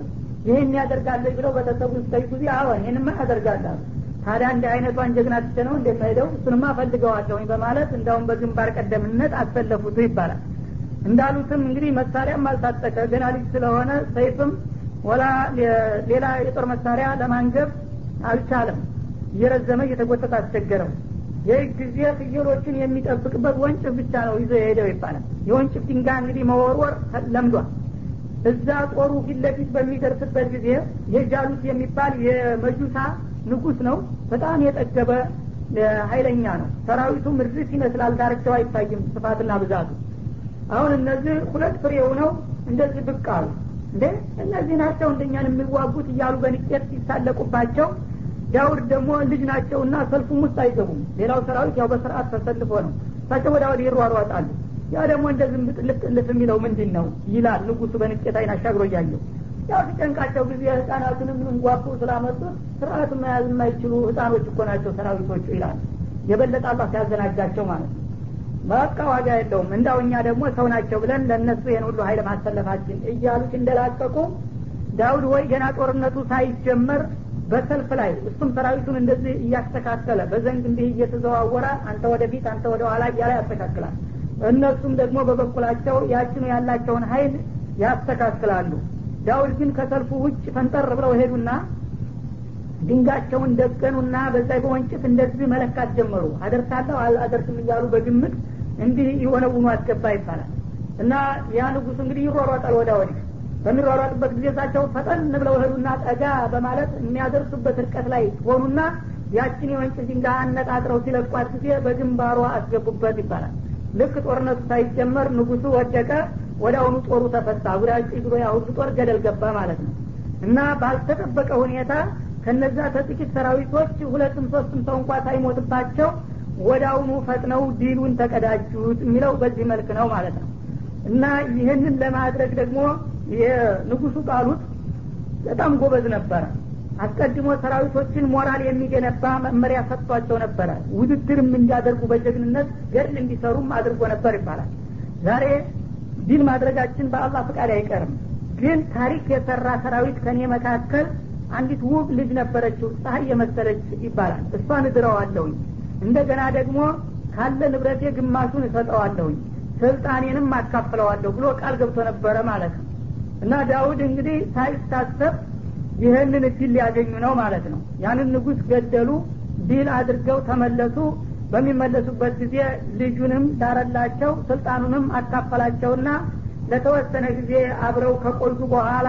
ይህን ያደርጋለች ብለው በተሰቡ ስታይ ጊዜ አዎን ይህንማ ያደርጋለሁ ታዲያ እንደ አይነቷን ጀግና ትቼ ነው እንደሚሄደው እሱንማ ፈልገዋለሁኝ በማለት እንዳውም በግንባር ቀደምነት አሰለፉት ይባላል። እንዳሉትም እንግዲህ መሳሪያም አልታጠቀ ገና ልጅ ስለሆነ ሰይፍም ወላ ሌላ የጦር መሳሪያ ለማንገብ አልቻለም። እየረዘመ እየተጎተተ አስቸገረው። ይህ ጊዜ ፍየሎችን የሚጠብቅበት ወንጭፍ ብቻ ነው ይዞ የሄደው ይባላል። የወንጭፍ ድንጋይ እንግዲህ መወርወር ለምዷል እዛ ጦሩ ፊት ለፊት በሚደርስበት ጊዜ የጃሉት የሚባል የመጁሳ ንጉስ ነው። በጣም የጠገበ ሀይለኛ ነው። ሰራዊቱ ምድርስ ይመስላል ዳርቻው አይታይም ስፋትና ብዛቱ። አሁን እነዚህ ሁለት ፍሬ ሆነው እንደዚህ ብቅ አሉ። እንዴ! እነዚህ ናቸው እንደኛን የሚዋጉት እያሉ በንቄት ሲሳለቁባቸው። ዳውድ ደግሞ ልጅ ናቸውና ሰልፉም ውስጥ አይገቡም። ሌላው ሰራዊት ያው በስርአት ተሰልፎ ነው። እሳቸው ወደ ወዲህ ይሯሯጣሉ። ያ ደግሞ እንደዚህ ጥልፍ የሚለው ምንድን ነው ይላል ንጉሱ በንቄት አይን አሻግሮ እያየው ያው ሲጨንቃቸው ጊዜ ህጻናቱንም እንጓፉ ስላመጡት ስርአት መያዝ የማይችሉ ህጻኖች እኮ ናቸው ሰራዊቶቹ ይላል የበለጠ አላህ ሲያዘናጋቸው ማለት ነው። በቃ ዋጋ የለውም። እንዲያው እኛ ደግሞ ሰው ናቸው ብለን ለእነሱ ይህን ሁሉ ሀይል ማሰለፋችን እያሉ እንደላቀቁ ዳውድ ወይ ገና ጦርነቱ ሳይጀመር በሰልፍ ላይ እሱም ሰራዊቱን እንደዚህ እያስተካከለ በዘንግ እንዲህ እየተዘዋወረ አንተ ወደፊት አንተ ወደ ኋላ እያለ ያስተካክላል። እነሱም ደግሞ በበኩላቸው ያችኑ ያላቸውን ሀይል ያስተካክላሉ ዳውድ ግን ከሰልፉ ውጭ ፈንጠር ብለው ሄዱና ድንጋያቸውን ደቀኑና በዛ በወንጭፍ እንደዚህ መለካት ጀመሩ። አደርሳለሁ አደርስም እያሉ በግምት እንዲህ የሆነ ውኑ አስገባ ይባላል። እና ያ ንጉሱ እንግዲህ ይሯሯጣል ወዳ ወዲህ። በሚሯሯጥበት ጊዜ እሳቸው ፈጠን ብለው ሄዱና ጠጋ በማለት የሚያደርሱበት ርቀት ላይ ሆኑና ያችን የወንጭፍ ድንጋይ አነጣጥረው ሲለቋት ጊዜ በግንባሯ አስገቡበት ይባላል። ልክ ጦርነቱ ሳይጀመር ንጉሱ ወደቀ ወደ ጦሩ ተፈታ ጉዳጭ ብሎ ያሁሉ ጦር ገደል ገባ ማለት ነው። እና ባልተጠበቀ ሁኔታ ከነዛ ተጥቂት ሰራዊቶች ሁለትም ሶስትም ሰው እንኳ ሳይሞትባቸው ወደ ፈጥነው ድሉን ተቀዳጁት የሚለው በዚህ መልክ ነው ማለት ነው። እና ይህንን ለማድረግ ደግሞ የንጉሱ ጧሉት በጣም ጎበዝ ነበረ። አስቀድሞ ሰራዊቶችን ሞራል የሚገነባ መመሪያ ሰጥቷቸው ነበረ። ውድድርም እንዲያደርጉ በጀግንነት ገድል እንዲሰሩም አድርጎ ነበር ይባላል። ዛሬ ድል ማድረጋችን በአላህ ፍቃድ አይቀርም። ግን ታሪክ የሰራ ሰራዊት ከኔ መካከል አንዲት ውብ ልጅ ነበረችው ፀሐይ የመሰለች ይባላል። እሷን እድረዋለሁኝ። እንደገና ደግሞ ካለ ንብረቴ ግማሹን እሰጠዋለሁኝ ስልጣኔንም አካፍለዋለሁ ብሎ ቃል ገብቶ ነበረ ማለት ነው። እና ዳውድ እንግዲህ ሳይታሰብ ይህንን እድል ሊያገኙ ነው ማለት ነው። ያንን ንጉስ ገደሉ ድል አድርገው ተመለሱ በሚመለሱበት ጊዜ ልጁንም ዳረላቸው ስልጣኑንም አካፈላቸውና ለተወሰነ ጊዜ አብረው ከቆዩ በኋላ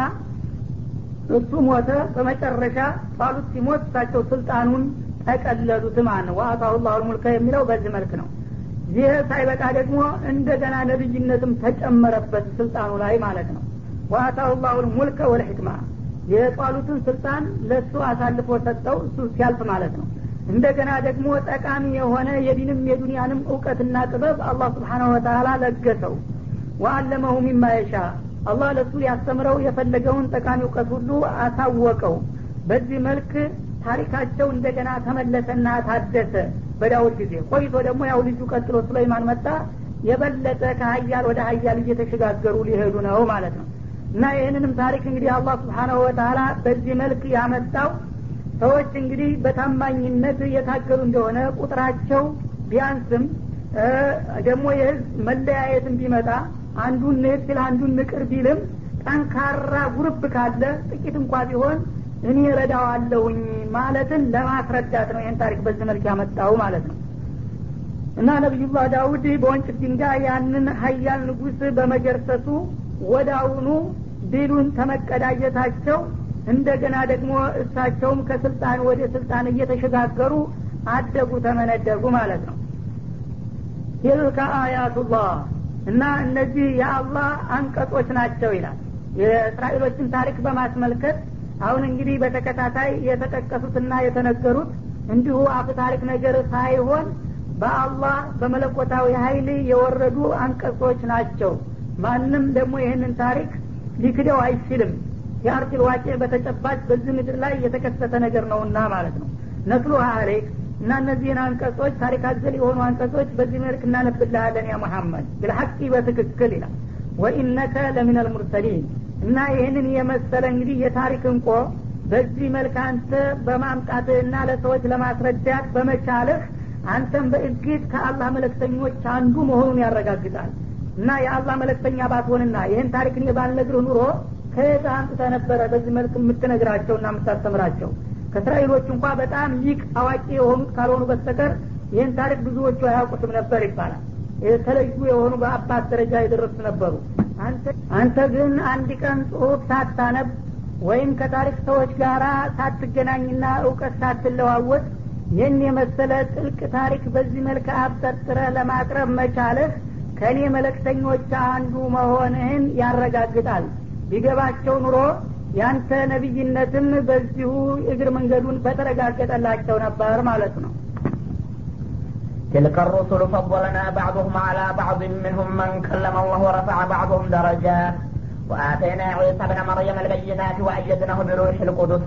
እሱ ሞተ። በመጨረሻ ጣሉት ሲሞት እሳቸው ስልጣኑን ጠቀለሉት ማን ነው። ወአታሁ ላሁ ሙልከ የሚለው በዚህ መልክ ነው። ይህ ሳይበቃ ደግሞ እንደገና ነብይነትም ተጨመረበት ስልጣኑ ላይ ማለት ነው። ወአታሁ ላሁ ሙልከ ወልሕክማ የጧሉትን ስልጣን ለእሱ አሳልፎ ሰጠው እሱ ሲያልፍ ማለት ነው እንደገና ደግሞ ጠቃሚ የሆነ የዲንም የዱንያንም እውቀትና ጥበብ አላህ ስብሓናሁ ወተላ ለገሰው። ወአለመሁ ሚማ የሻ። አላህ ለእሱ ሊያስተምረው የፈለገውን ጠቃሚ እውቀት ሁሉ አሳወቀው። በዚህ መልክ ታሪካቸው እንደገና ተመለሰና ታደሰ። በዳውድ ጊዜ ቆይቶ ደግሞ ያው ልጁ ቀጥሎ ሱለይማን መጣ። የበለጠ ከሀያል ወደ ሀያል እየተሸጋገሩ ሊሄዱ ነው ማለት ነው። እና ይህንንም ታሪክ እንግዲህ አላህ ስብሓናሁ ወተላ በዚህ መልክ ያመጣው ሰዎች እንግዲህ በታማኝነት የታገሉ እንደሆነ ቁጥራቸው ቢያንስም ደግሞ የህዝብ መለያየትን ቢመጣ አንዱን ንቅ ሲል አንዱን ንቅር ቢልም ጠንካራ ጉርብ ካለ ጥቂት እንኳ ቢሆን እኔ ረዳዋለሁኝ ማለትን ለማስረዳት ነው ይህን ታሪክ በዚህ መልክ ያመጣው ማለት ነው። እና ነቢዩላህ ዳውድ በወንጭፍ ድንጋይ ያንን ሀያል ንጉስ በመገርሰሱ ወዳውኑ ድሉን ተመቀዳጀታቸው እንደገና ደግሞ እሳቸውም ከስልጣን ወደ ስልጣን እየተሸጋገሩ አደጉ ተመነደጉ ማለት ነው። ትልከ አያቱላህ እና እነዚህ የአላህ አንቀጾች ናቸው ይላል። የእስራኤሎችን ታሪክ በማስመልከት አሁን እንግዲህ በተከታታይ የተጠቀሱትና የተነገሩት እንዲሁ አፍ ታሪክ ነገር ሳይሆን በአላህ በመለኮታዊ ሀይል የወረዱ አንቀጾች ናቸው። ማንም ደግሞ ይህንን ታሪክ ሊክደው አይችልም የአርቲል ዋቄ በተጨባጭ በዚህ ምድር ላይ የተከሰተ ነገር ነውና ማለት ነው። ነስሉ አሌክ እና እነዚህን አንቀጾች ታሪክ አዘል የሆኑ አንቀጾች በዚህ መልክ እናነብልሃለን ያ መሐመድ ብልሐቂ በትክክል ይላል። ወኢነከ ለሚን አልሙርሰሊን እና ይህንን የመሰለ እንግዲህ የታሪክ እንቆ በዚህ መልክ አንተ በማምጣትህና ለሰዎች ለማስረዳት በመቻልህ አንተም በእርግጥ ከአላህ መለክተኞች አንዱ መሆኑን ያረጋግጣል። እና የአላህ መለክተኛ ባትሆንና ይህን ታሪክ እኔ ባልነግርህ ኑሮ ከየት አንጥተ ነበረ በዚህ መልክ የምትነግራቸውና የምታስተምራቸው? ከእስራኤሎች እንኳ በጣም ሊቅ አዋቂ የሆኑት ካልሆኑ በስተቀር ይህን ታሪክ ብዙዎቹ አያውቁትም ነበር ይባላል። የተለዩ የሆኑ በአባት ደረጃ የደረሱ ነበሩ። አንተ ግን አንድ ቀን ጽሁፍ ሳታነብ ወይም ከታሪክ ሰዎች ጋር ሳትገናኝና እውቀት ሳትለዋወጥ ይህን የመሰለ ጥልቅ ታሪክ በዚህ መልክ አብጠርጥረ ለማቅረብ መቻልህ ከእኔ መለክተኞች አንዱ መሆንህን ያረጋግጣል ቢገባቸው ኑሮ ያንተ ነቢይነትም በዚሁ እግር መንገዱን በተረጋገጠላቸው ነበር ማለት ነው تلك الرسل فضلنا بعضهم على بعض منهم من كلم الله ورفع بعضهم درجات وآتينا عيسى ابن مريم البينات وأيدناه بروح القدس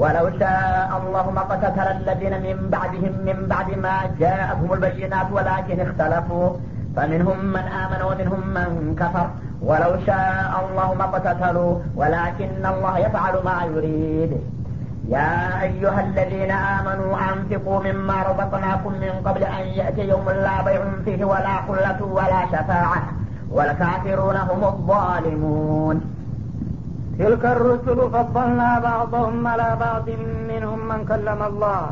ولو شاء الله ما قتتل الذين من بعدهم من بعد ما جاءتهم البينات ولكن اختلفوا فمنهم من آمن ومنهم من كفر ولو شاء الله ما اقتتلوا ولكن الله يفعل ما يريد يا أيها الذين آمنوا أنفقوا مما رزقناكم من قبل أن يأتي يوم لا بيع فيه ولا خلة ولا شفاعة والكافرون هم الظالمون تلك الرسل فضلنا بعضهم على بعض منهم من كلم الله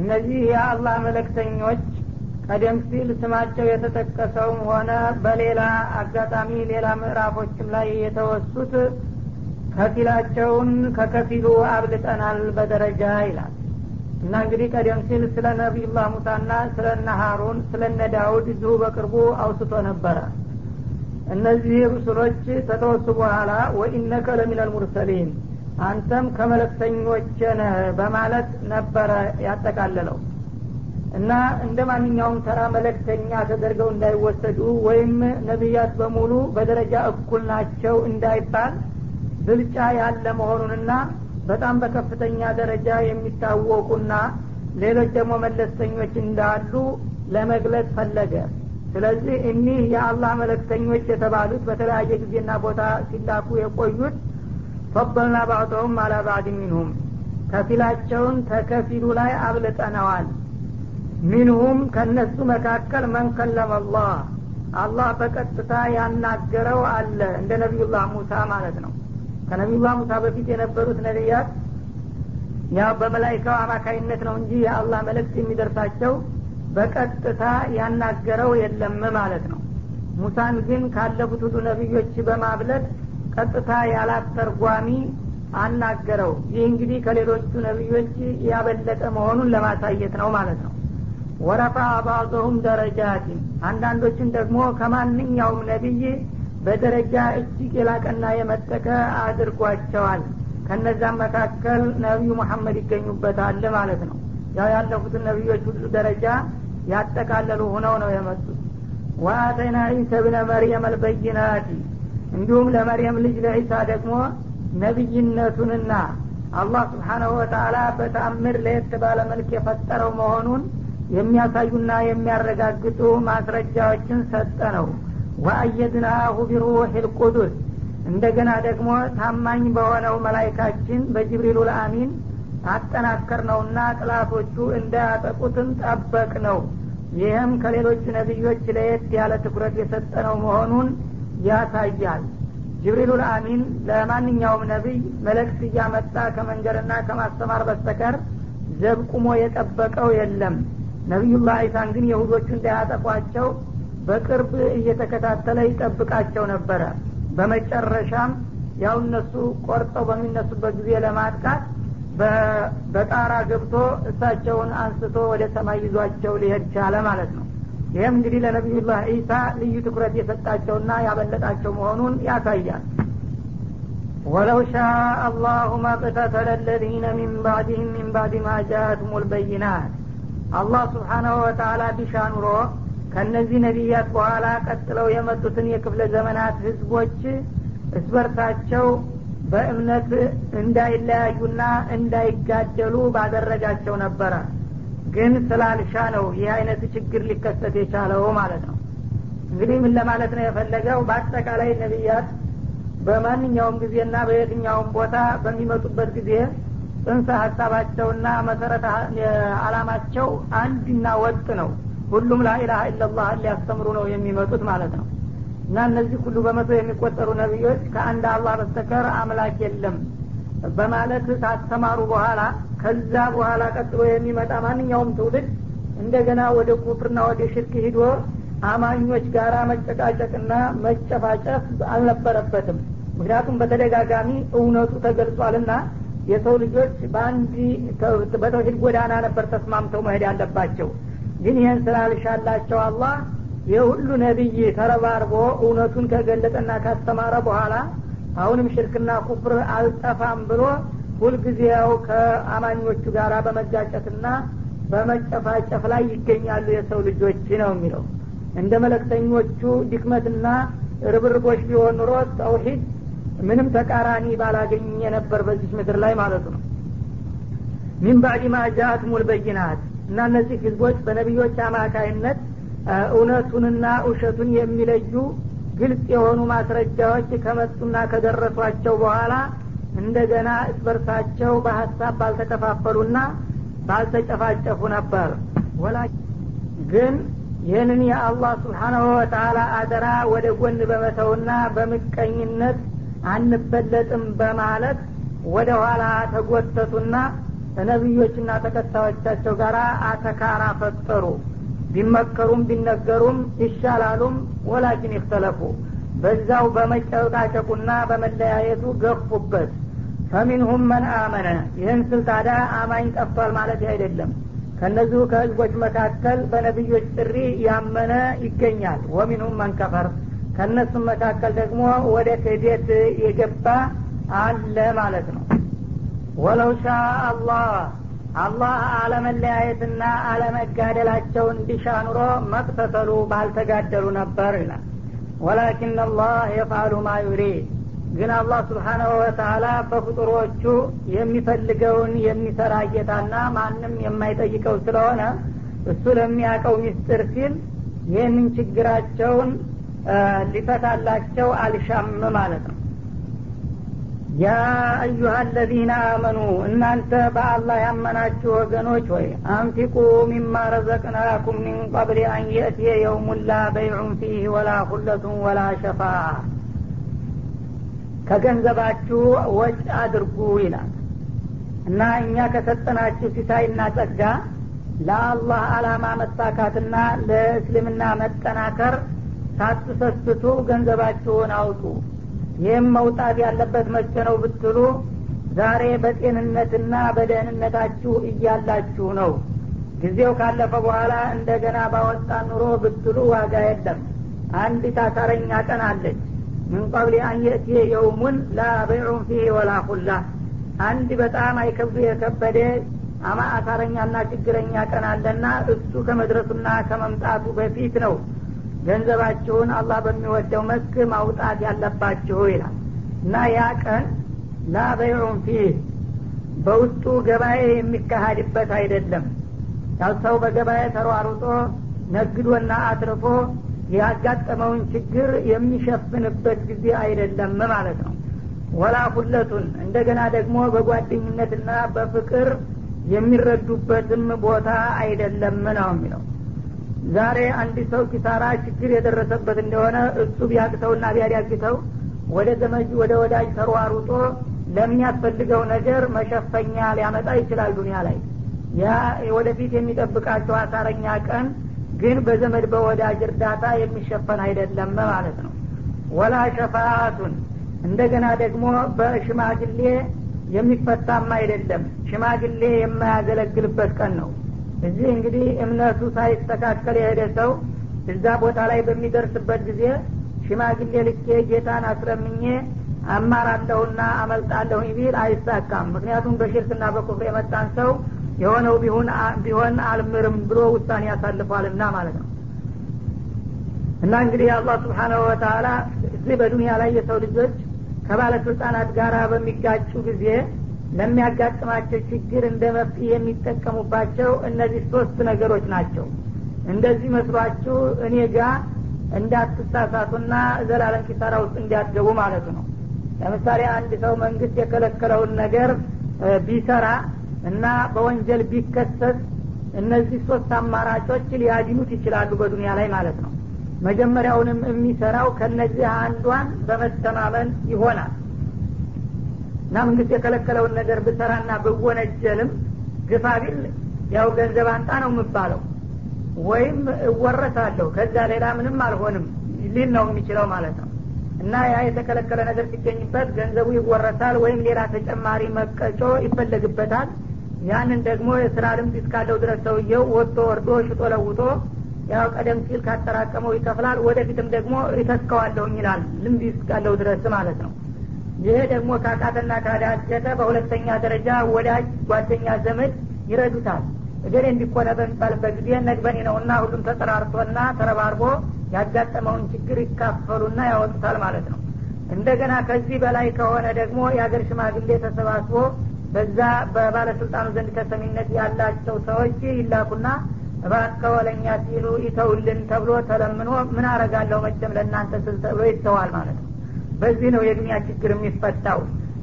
እነዚህ የአላህ መለክተኞች ቀደም ሲል ስማቸው የተጠቀሰውም ሆነ በሌላ አጋጣሚ ሌላ ምዕራፎችም ላይ የተወሱት ከፊላቸውን ከከፊሉ አብልጠናል በደረጃ ይላል። እና እንግዲህ ቀደም ሲል ስለ ነቢዩላህ ሙሳና ስለ እነ ስለ እነ እዚሁ በቅርቡ አውስቶ ነበረ። እነዚህ ሩሱሎች ከተወሱ በኋላ ወኢነከ ለሚነል ሙርሰሊን አንተም ከመለክተኞች ነህ በማለት ነበረ ያጠቃለለው እና እንደ ማንኛውም ተራ መለክተኛ ተደርገው እንዳይወሰዱ ወይም ነቢያት በሙሉ በደረጃ እኩል ናቸው እንዳይባል ብልጫ ያለ መሆኑንና በጣም በከፍተኛ ደረጃ የሚታወቁና ሌሎች ደግሞ መለስተኞች እንዳሉ ለመግለጽ ፈለገ። ስለዚህ እኒህ የአላህ መለክተኞች የተባሉት በተለያየ ጊዜና ቦታ ሲላኩ የቆዩት ፈበልና ባዕضሁም አላ ባዕድ ሚንሁም ከፊላቸውን ተከፊሉ ላይ አብልጠነዋል ሚንሁም ከነሱ መካከል መን ከለመ አላህ? በቀጥታ ያናገረው አለ እንደ ነቢዩላህ ሙሳ ማለት ነው። ከነቢዩላህ ሙሳ በፊት የነበሩት ነቢያት ያው በመላይካው አማካይነት ነው እንጂ የአላህ መልእክት የሚደርሳቸው በቀጥታ ያናገረው የለም ማለት ነው። ሙሳን ግን ካለፉት ሁሉ ነቢዮች በማብለጥ ቀጥታ ያላት ተርጓሚ አናገረው። ይህ እንግዲህ ከሌሎቹ ነቢዮች ያበለጠ መሆኑን ለማሳየት ነው ማለት ነው ወረፋ ባዕضሁም ደረጃትን አንዳንዶችን ደግሞ ከማንኛውም ነቢይ በደረጃ እጅግ የላቀና የመጠቀ አድርጓቸዋል። ከነዛም መካከል ነቢዩ መሐመድ ይገኙበታል ማለት ነው። ያው ያለፉትን ነቢዮች ሁሉ ደረጃ ያጠቃለሉ ሁነው ነው የመጡት። ወአተይና ዒሳ ብነ መርየም አልበይናቲ እንዲሁም ለመርየም ልጅ ለዒሳ ደግሞ ነቢይነቱንና አላህ ስብሓናሁ ወተአላ በተአምር ለየት ባለ መልክ የፈጠረው መሆኑን የሚያሳዩና የሚያረጋግጡ ማስረጃዎችን ሰጠ ነው። ወአየድናሁ ቢሩህ ልቁዱስ እንደገና ደግሞ ታማኝ በሆነው መላይካችን በጅብሪሉ ልአሚን አጠናከር ነውና ጥላቶቹ እንዳያጠቁትም ጠበቅ ነው ይህም ከሌሎቹ ነቢዮች ለየት ያለ ትኩረት የሰጠነው መሆኑን ያሳያል። ጅብሪሉ ልአሚን ለማንኛውም ነቢይ መልእክት እያመጣ ከመንገርና ከማስተማር በስተቀር ዘብ ቁሞ የጠበቀው የለም ነቢዩላህ ዒሳን ግን የሁዶቹ እንዳያጠቋቸው በቅርብ እየተከታተለ ይጠብቃቸው ነበረ። በመጨረሻም ያው እነሱ ቆርጠው በሚነሱበት ጊዜ ለማጥቃት በጣራ ገብቶ እሳቸውን አንስቶ ወደ ሰማይ ይዟቸው ሊሄድ ቻለ ማለት ነው። ይህም እንግዲህ ለነቢዩላህ ዒሳ ልዩ ትኩረት የሰጣቸውና ያበለጣቸው መሆኑን ያሳያል። ወለው ሻ አላሁ ማቅተተለ ለዚነ ሚን ባዕድህም ሚን ባዕድ ማ ልበይናት አላህ ስብሓናሁ ወተአላ ቢሻ ኑሮ ከእነዚህ ነቢያት በኋላ ቀጥለው የመጡትን የክፍለ ዘመናት ህዝቦች እስበርሳቸው በእምነት እንዳይለያዩና እንዳይጋደሉ ባደረጋቸው ነበረ። ግን ስላልሻ ነው ይህ አይነት ችግር ሊከሰት የቻለው ማለት ነው። እንግዲህ ምን ለማለት ነው የፈለገው? በአጠቃላይ ነቢያት በማንኛውም ጊዜና በየትኛውም ቦታ በሚመጡበት ጊዜ ጽንሰ ሀሳባቸውና መሰረተ አላማቸው አንድና ወጥ ነው። ሁሉም ላኢላሀ ኢላላህ ሊያስተምሩ ነው የሚመጡት ማለት ነው። እና እነዚህ ሁሉ በመቶ የሚቆጠሩ ነቢዮች ከአንድ አላህ በስተቀር አምላክ የለም በማለት ካስተማሩ በኋላ ከዛ በኋላ ቀጥሎ የሚመጣ ማንኛውም ትውልድ እንደገና ወደ ኩፍርና ወደ ሽርክ ሂዶ አማኞች ጋራ መጨቃጨቅና መጨፋጨፍ አልነበረበትም። ምክንያቱም በተደጋጋሚ እውነቱ ተገልጿልና የሰው ልጆች በአንድ በተውሂድ ጎዳና ነበር ተስማምተው መሄድ ያለባቸው። ግን ይህን ስላልሻላቸው አላህ የሁሉ ነቢይ ተረባርቦ እውነቱን ከገለጠና ካስተማረ በኋላ አሁንም ሽርክና ኩፍር አልጠፋም ብሎ ሁልጊዜ ያው ከአማኞቹ ጋር በመጋጨትና በመጨፋጨፍ ላይ ይገኛሉ። የሰው ልጆች ነው የሚለው። እንደ መለክተኞቹ ድክመትና ርብርቦች ቢሆን ኑሮ ተውሂድ ምንም ተቃራኒ ባላገኘ ነበር በዚህ ምድር ላይ ማለቱ ነው። ሚን ባዕድ ማ ጃአትሙል እና እነዚህ ህዝቦች በነቢዮች አማካይነት እውነቱንና ውሸቱን የሚለዩ ግልጽ የሆኑ ማስረጃዎች ከመጡና ከደረሷቸው በኋላ እንደገና እስበርሳቸው በሀሳብ ባልተከፋፈሉና ባልተጨፋጨፉ ነበር። ወላ ግን ይህንን የአላህ ስብሓናሁ ወተአላ አደራ ወደ ጎን በመተውና በምቀኝነት አንበለጥም በማለት ወደ ኋላ ተጎተቱና ነቢዮችና ተከታዮቻቸው ጋር አተካራ ፈጠሩ። ቢመከሩም ቢነገሩም ይሻላሉም ወላኪን ይክተለፉ በዛው በመጨቃጨቁና በመለያየቱ ገፉበት። ፈሚንሁም መን አመነ። ይህን ስል ታዲያ አማኝ ጠፍቷል ማለት አይደለም። ከነዚሁ ከህዝቦች መካከል በነቢዮች ጥሪ ያመነ ይገኛል። ወሚንሁም መን ከፈር ከእነሱም መካከል ደግሞ ወደ ክህደት የገባ አለ ማለት ነው። ወለው ሻ አላህ አላህ አለመለያየትና አለመጋደላቸው እንዲሻ ኑሮ መቅተተሉ ባልተጋደሉ ነበር ይላል። ወላኪን አላህ የፍአሉ ማ ዩሪድ ግን አላህ ስብሓናሁ ወተአላ በፍጡሮቹ የሚፈልገውን የሚሰራ ጌታና ማንም የማይጠይቀው ስለሆነ እሱ ለሚያውቀው ሚስጥር ሲል ይህንን ችግራቸውን ሊፈታላቸው አልሻም ማለት ነው። ያ አዩሃ አለዚነ አመኑ እናንተ በአላህ ያመናችሁ ወገኖች ወይ አንፊቁ ሚማ ረዘቅናኩም ሚን ቀብል አን የእትየ የውሙን ላ በይዑን ፊህ ወላ ሁለቱን ወላ ሸፋ። ከገንዘባችሁ ወጭ አድርጉ ይላል። እና እኛ ከሰጠናችሁ ሲሳይና ጸጋ ለአላህ አላማ መሳካትና ለእስልምና መጠናከር ሳትሰስቱ ገንዘባችሁን አውጡ። ይህም መውጣት ያለበት መቼ ነው ብትሉ ዛሬ በጤንነትና በደህንነታችሁ እያላችሁ ነው። ጊዜው ካለፈ በኋላ እንደገና ባወጣ ኑሮ ብትሉ ዋጋ የለም። አንዲት አሳረኛ ቀን አለች። ምን ቀብሊ አንየእቲ የውሙን ላ በይዑን ፊህ ወላ ኩላ አንድ በጣም አይከብዱ የከበደ አማ አሳረኛና ችግረኛ ቀን አለና እሱ ከመድረሱና ከመምጣቱ በፊት ነው ገንዘባችሁን አላህ በሚወደው መስክ ማውጣት ያለባችሁ ይላል። እና ያ ቀን ላ ፊህ በውስጡ ገበያ የሚካሄድበት አይደለም። ያው ሰው በገበያ ተሯሩጦ ነግዶና አትርፎ ያጋጠመውን ችግር የሚሸፍንበት ጊዜ አይደለም ማለት ነው። ወላ ሁለቱን እንደገና ደግሞ በጓደኝነትና በፍቅር የሚረዱበትም ቦታ አይደለም ነው የሚለው ዛሬ አንድ ሰው ኪሳራ ችግር የደረሰበት እንደሆነ እሱ ቢያቅተውና ቢያዳግተው ወደ ዘመድ ወደ ወዳጅ ተሯሩጦ ለሚያስፈልገው ነገር መሸፈኛ ሊያመጣ ይችላል ዱኒያ ላይ። ያ ወደፊት የሚጠብቃቸው አሳረኛ ቀን ግን በዘመድ በወዳጅ እርዳታ የሚሸፈን አይደለም ማለት ነው። ወላ ሸፋአቱን እንደገና ደግሞ በሽማግሌ የሚፈታም አይደለም። ሽማግሌ የማያገለግልበት ቀን ነው እዚህ እንግዲህ እምነቱ ሳይስተካከል የሄደ ሰው እዛ ቦታ ላይ በሚደርስበት ጊዜ ሽማግሌ ልኬ ጌታን አስረምኜ አማራለሁና አመልጣለሁኝ ቢል አይሳካም። ምክንያቱም በሽርክና በኩፍር የመጣን ሰው የሆነው ቢሆን ቢሆን አልምርም ብሎ ውሳኔ ያሳልፏልና ማለት ነው። እና እንግዲህ አላህ ስብሓናሁ ወተላ እዚህ በዱኒያ ላይ የሰው ልጆች ከባለስልጣናት ጋር በሚጋጩ ጊዜ ለሚያጋጥማቸው ችግር እንደ መፍትሄ የሚጠቀሙባቸው እነዚህ ሶስት ነገሮች ናቸው። እንደዚህ መስሏችሁ እኔ ጋር እንዳትሳሳቱና ዘላለም ኪሳራ ውስጥ እንዲያገቡ ማለት ነው። ለምሳሌ አንድ ሰው መንግስት የከለከለውን ነገር ቢሰራ እና በወንጀል ቢከሰስ እነዚህ ሶስት አማራጮች ሊያድኑት ይችላሉ በዱኒያ ላይ ማለት ነው። መጀመሪያውንም የሚሰራው ከነዚህ አንዷን በመተማመን ይሆናል እና መንግስት የከለከለውን ነገር ብሰራና ብወነጀልም ግፋ ቢል ያው ገንዘብ አንጣ ነው የምባለው። ወይም እወረሳለሁ ከዛ ሌላ ምንም አልሆንም ሊል ነው የሚችለው ማለት ነው። እና ያ የተከለከለ ነገር ሲገኝበት ገንዘቡ ይወረሳል ወይም ሌላ ተጨማሪ መቀጮ ይፈለግበታል። ያንን ደግሞ የስራ ልምድ እስካለው ድረስ ሰውየው ወጥቶ ወርዶ ሽጦ ለውጦ ያው ቀደም ሲል ካጠራቀመው ይከፍላል ወደፊትም ደግሞ ይተካዋለሁኝ ይላል ልምድ እስካለው ድረስ ማለት ነው ይሄ ደግሞ ካቃተና ካዳጀተ በሁለተኛ ደረጃ ወዳጅ ጓደኛ ዘመድ ይረዱታል። እገሌ እንዲኮነ በሚባልበት ጊዜ ነግበኔ ነውና ሁሉም ተጠራርቶና ተረባርቦ ያጋጠመውን ችግር ይካፈሉና ያወጡታል ማለት ነው። እንደገና ከዚህ በላይ ከሆነ ደግሞ የሀገር ሽማግሌ ተሰባስቦ በዛ በባለስልጣኑ ዘንድ ተሰሚነት ያላቸው ሰዎች ይላኩና እባክህ ወለኛ ሲሉ ይተውልን ተብሎ ተለምኖ ምን አረጋለሁ መቼም ለእናንተ ስል ተብሎ ይተዋል ማለት ነው በዚህ ነው የዱኒያ ችግር የሚፈታው።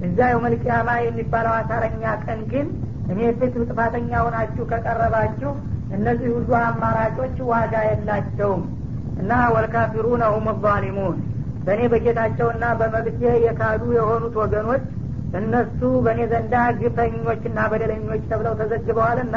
እዛ የውመልቅያማ የሚባለው አሳረኛ ቀን ግን እኔ ፊት ጥፋተኛ ሆናችሁ ከቀረባችሁ እነዚህ ሁሉ አማራጮች ዋጋ የላቸውም። እና ወልካፊሩነ ሁም ዛሊሙን። በእኔ በጌታቸውና በመብቴ የካዱ የሆኑት ወገኖች እነሱ በእኔ ዘንዳ ግፈኞችና በደለኞች ተብለው ተዘግበዋልና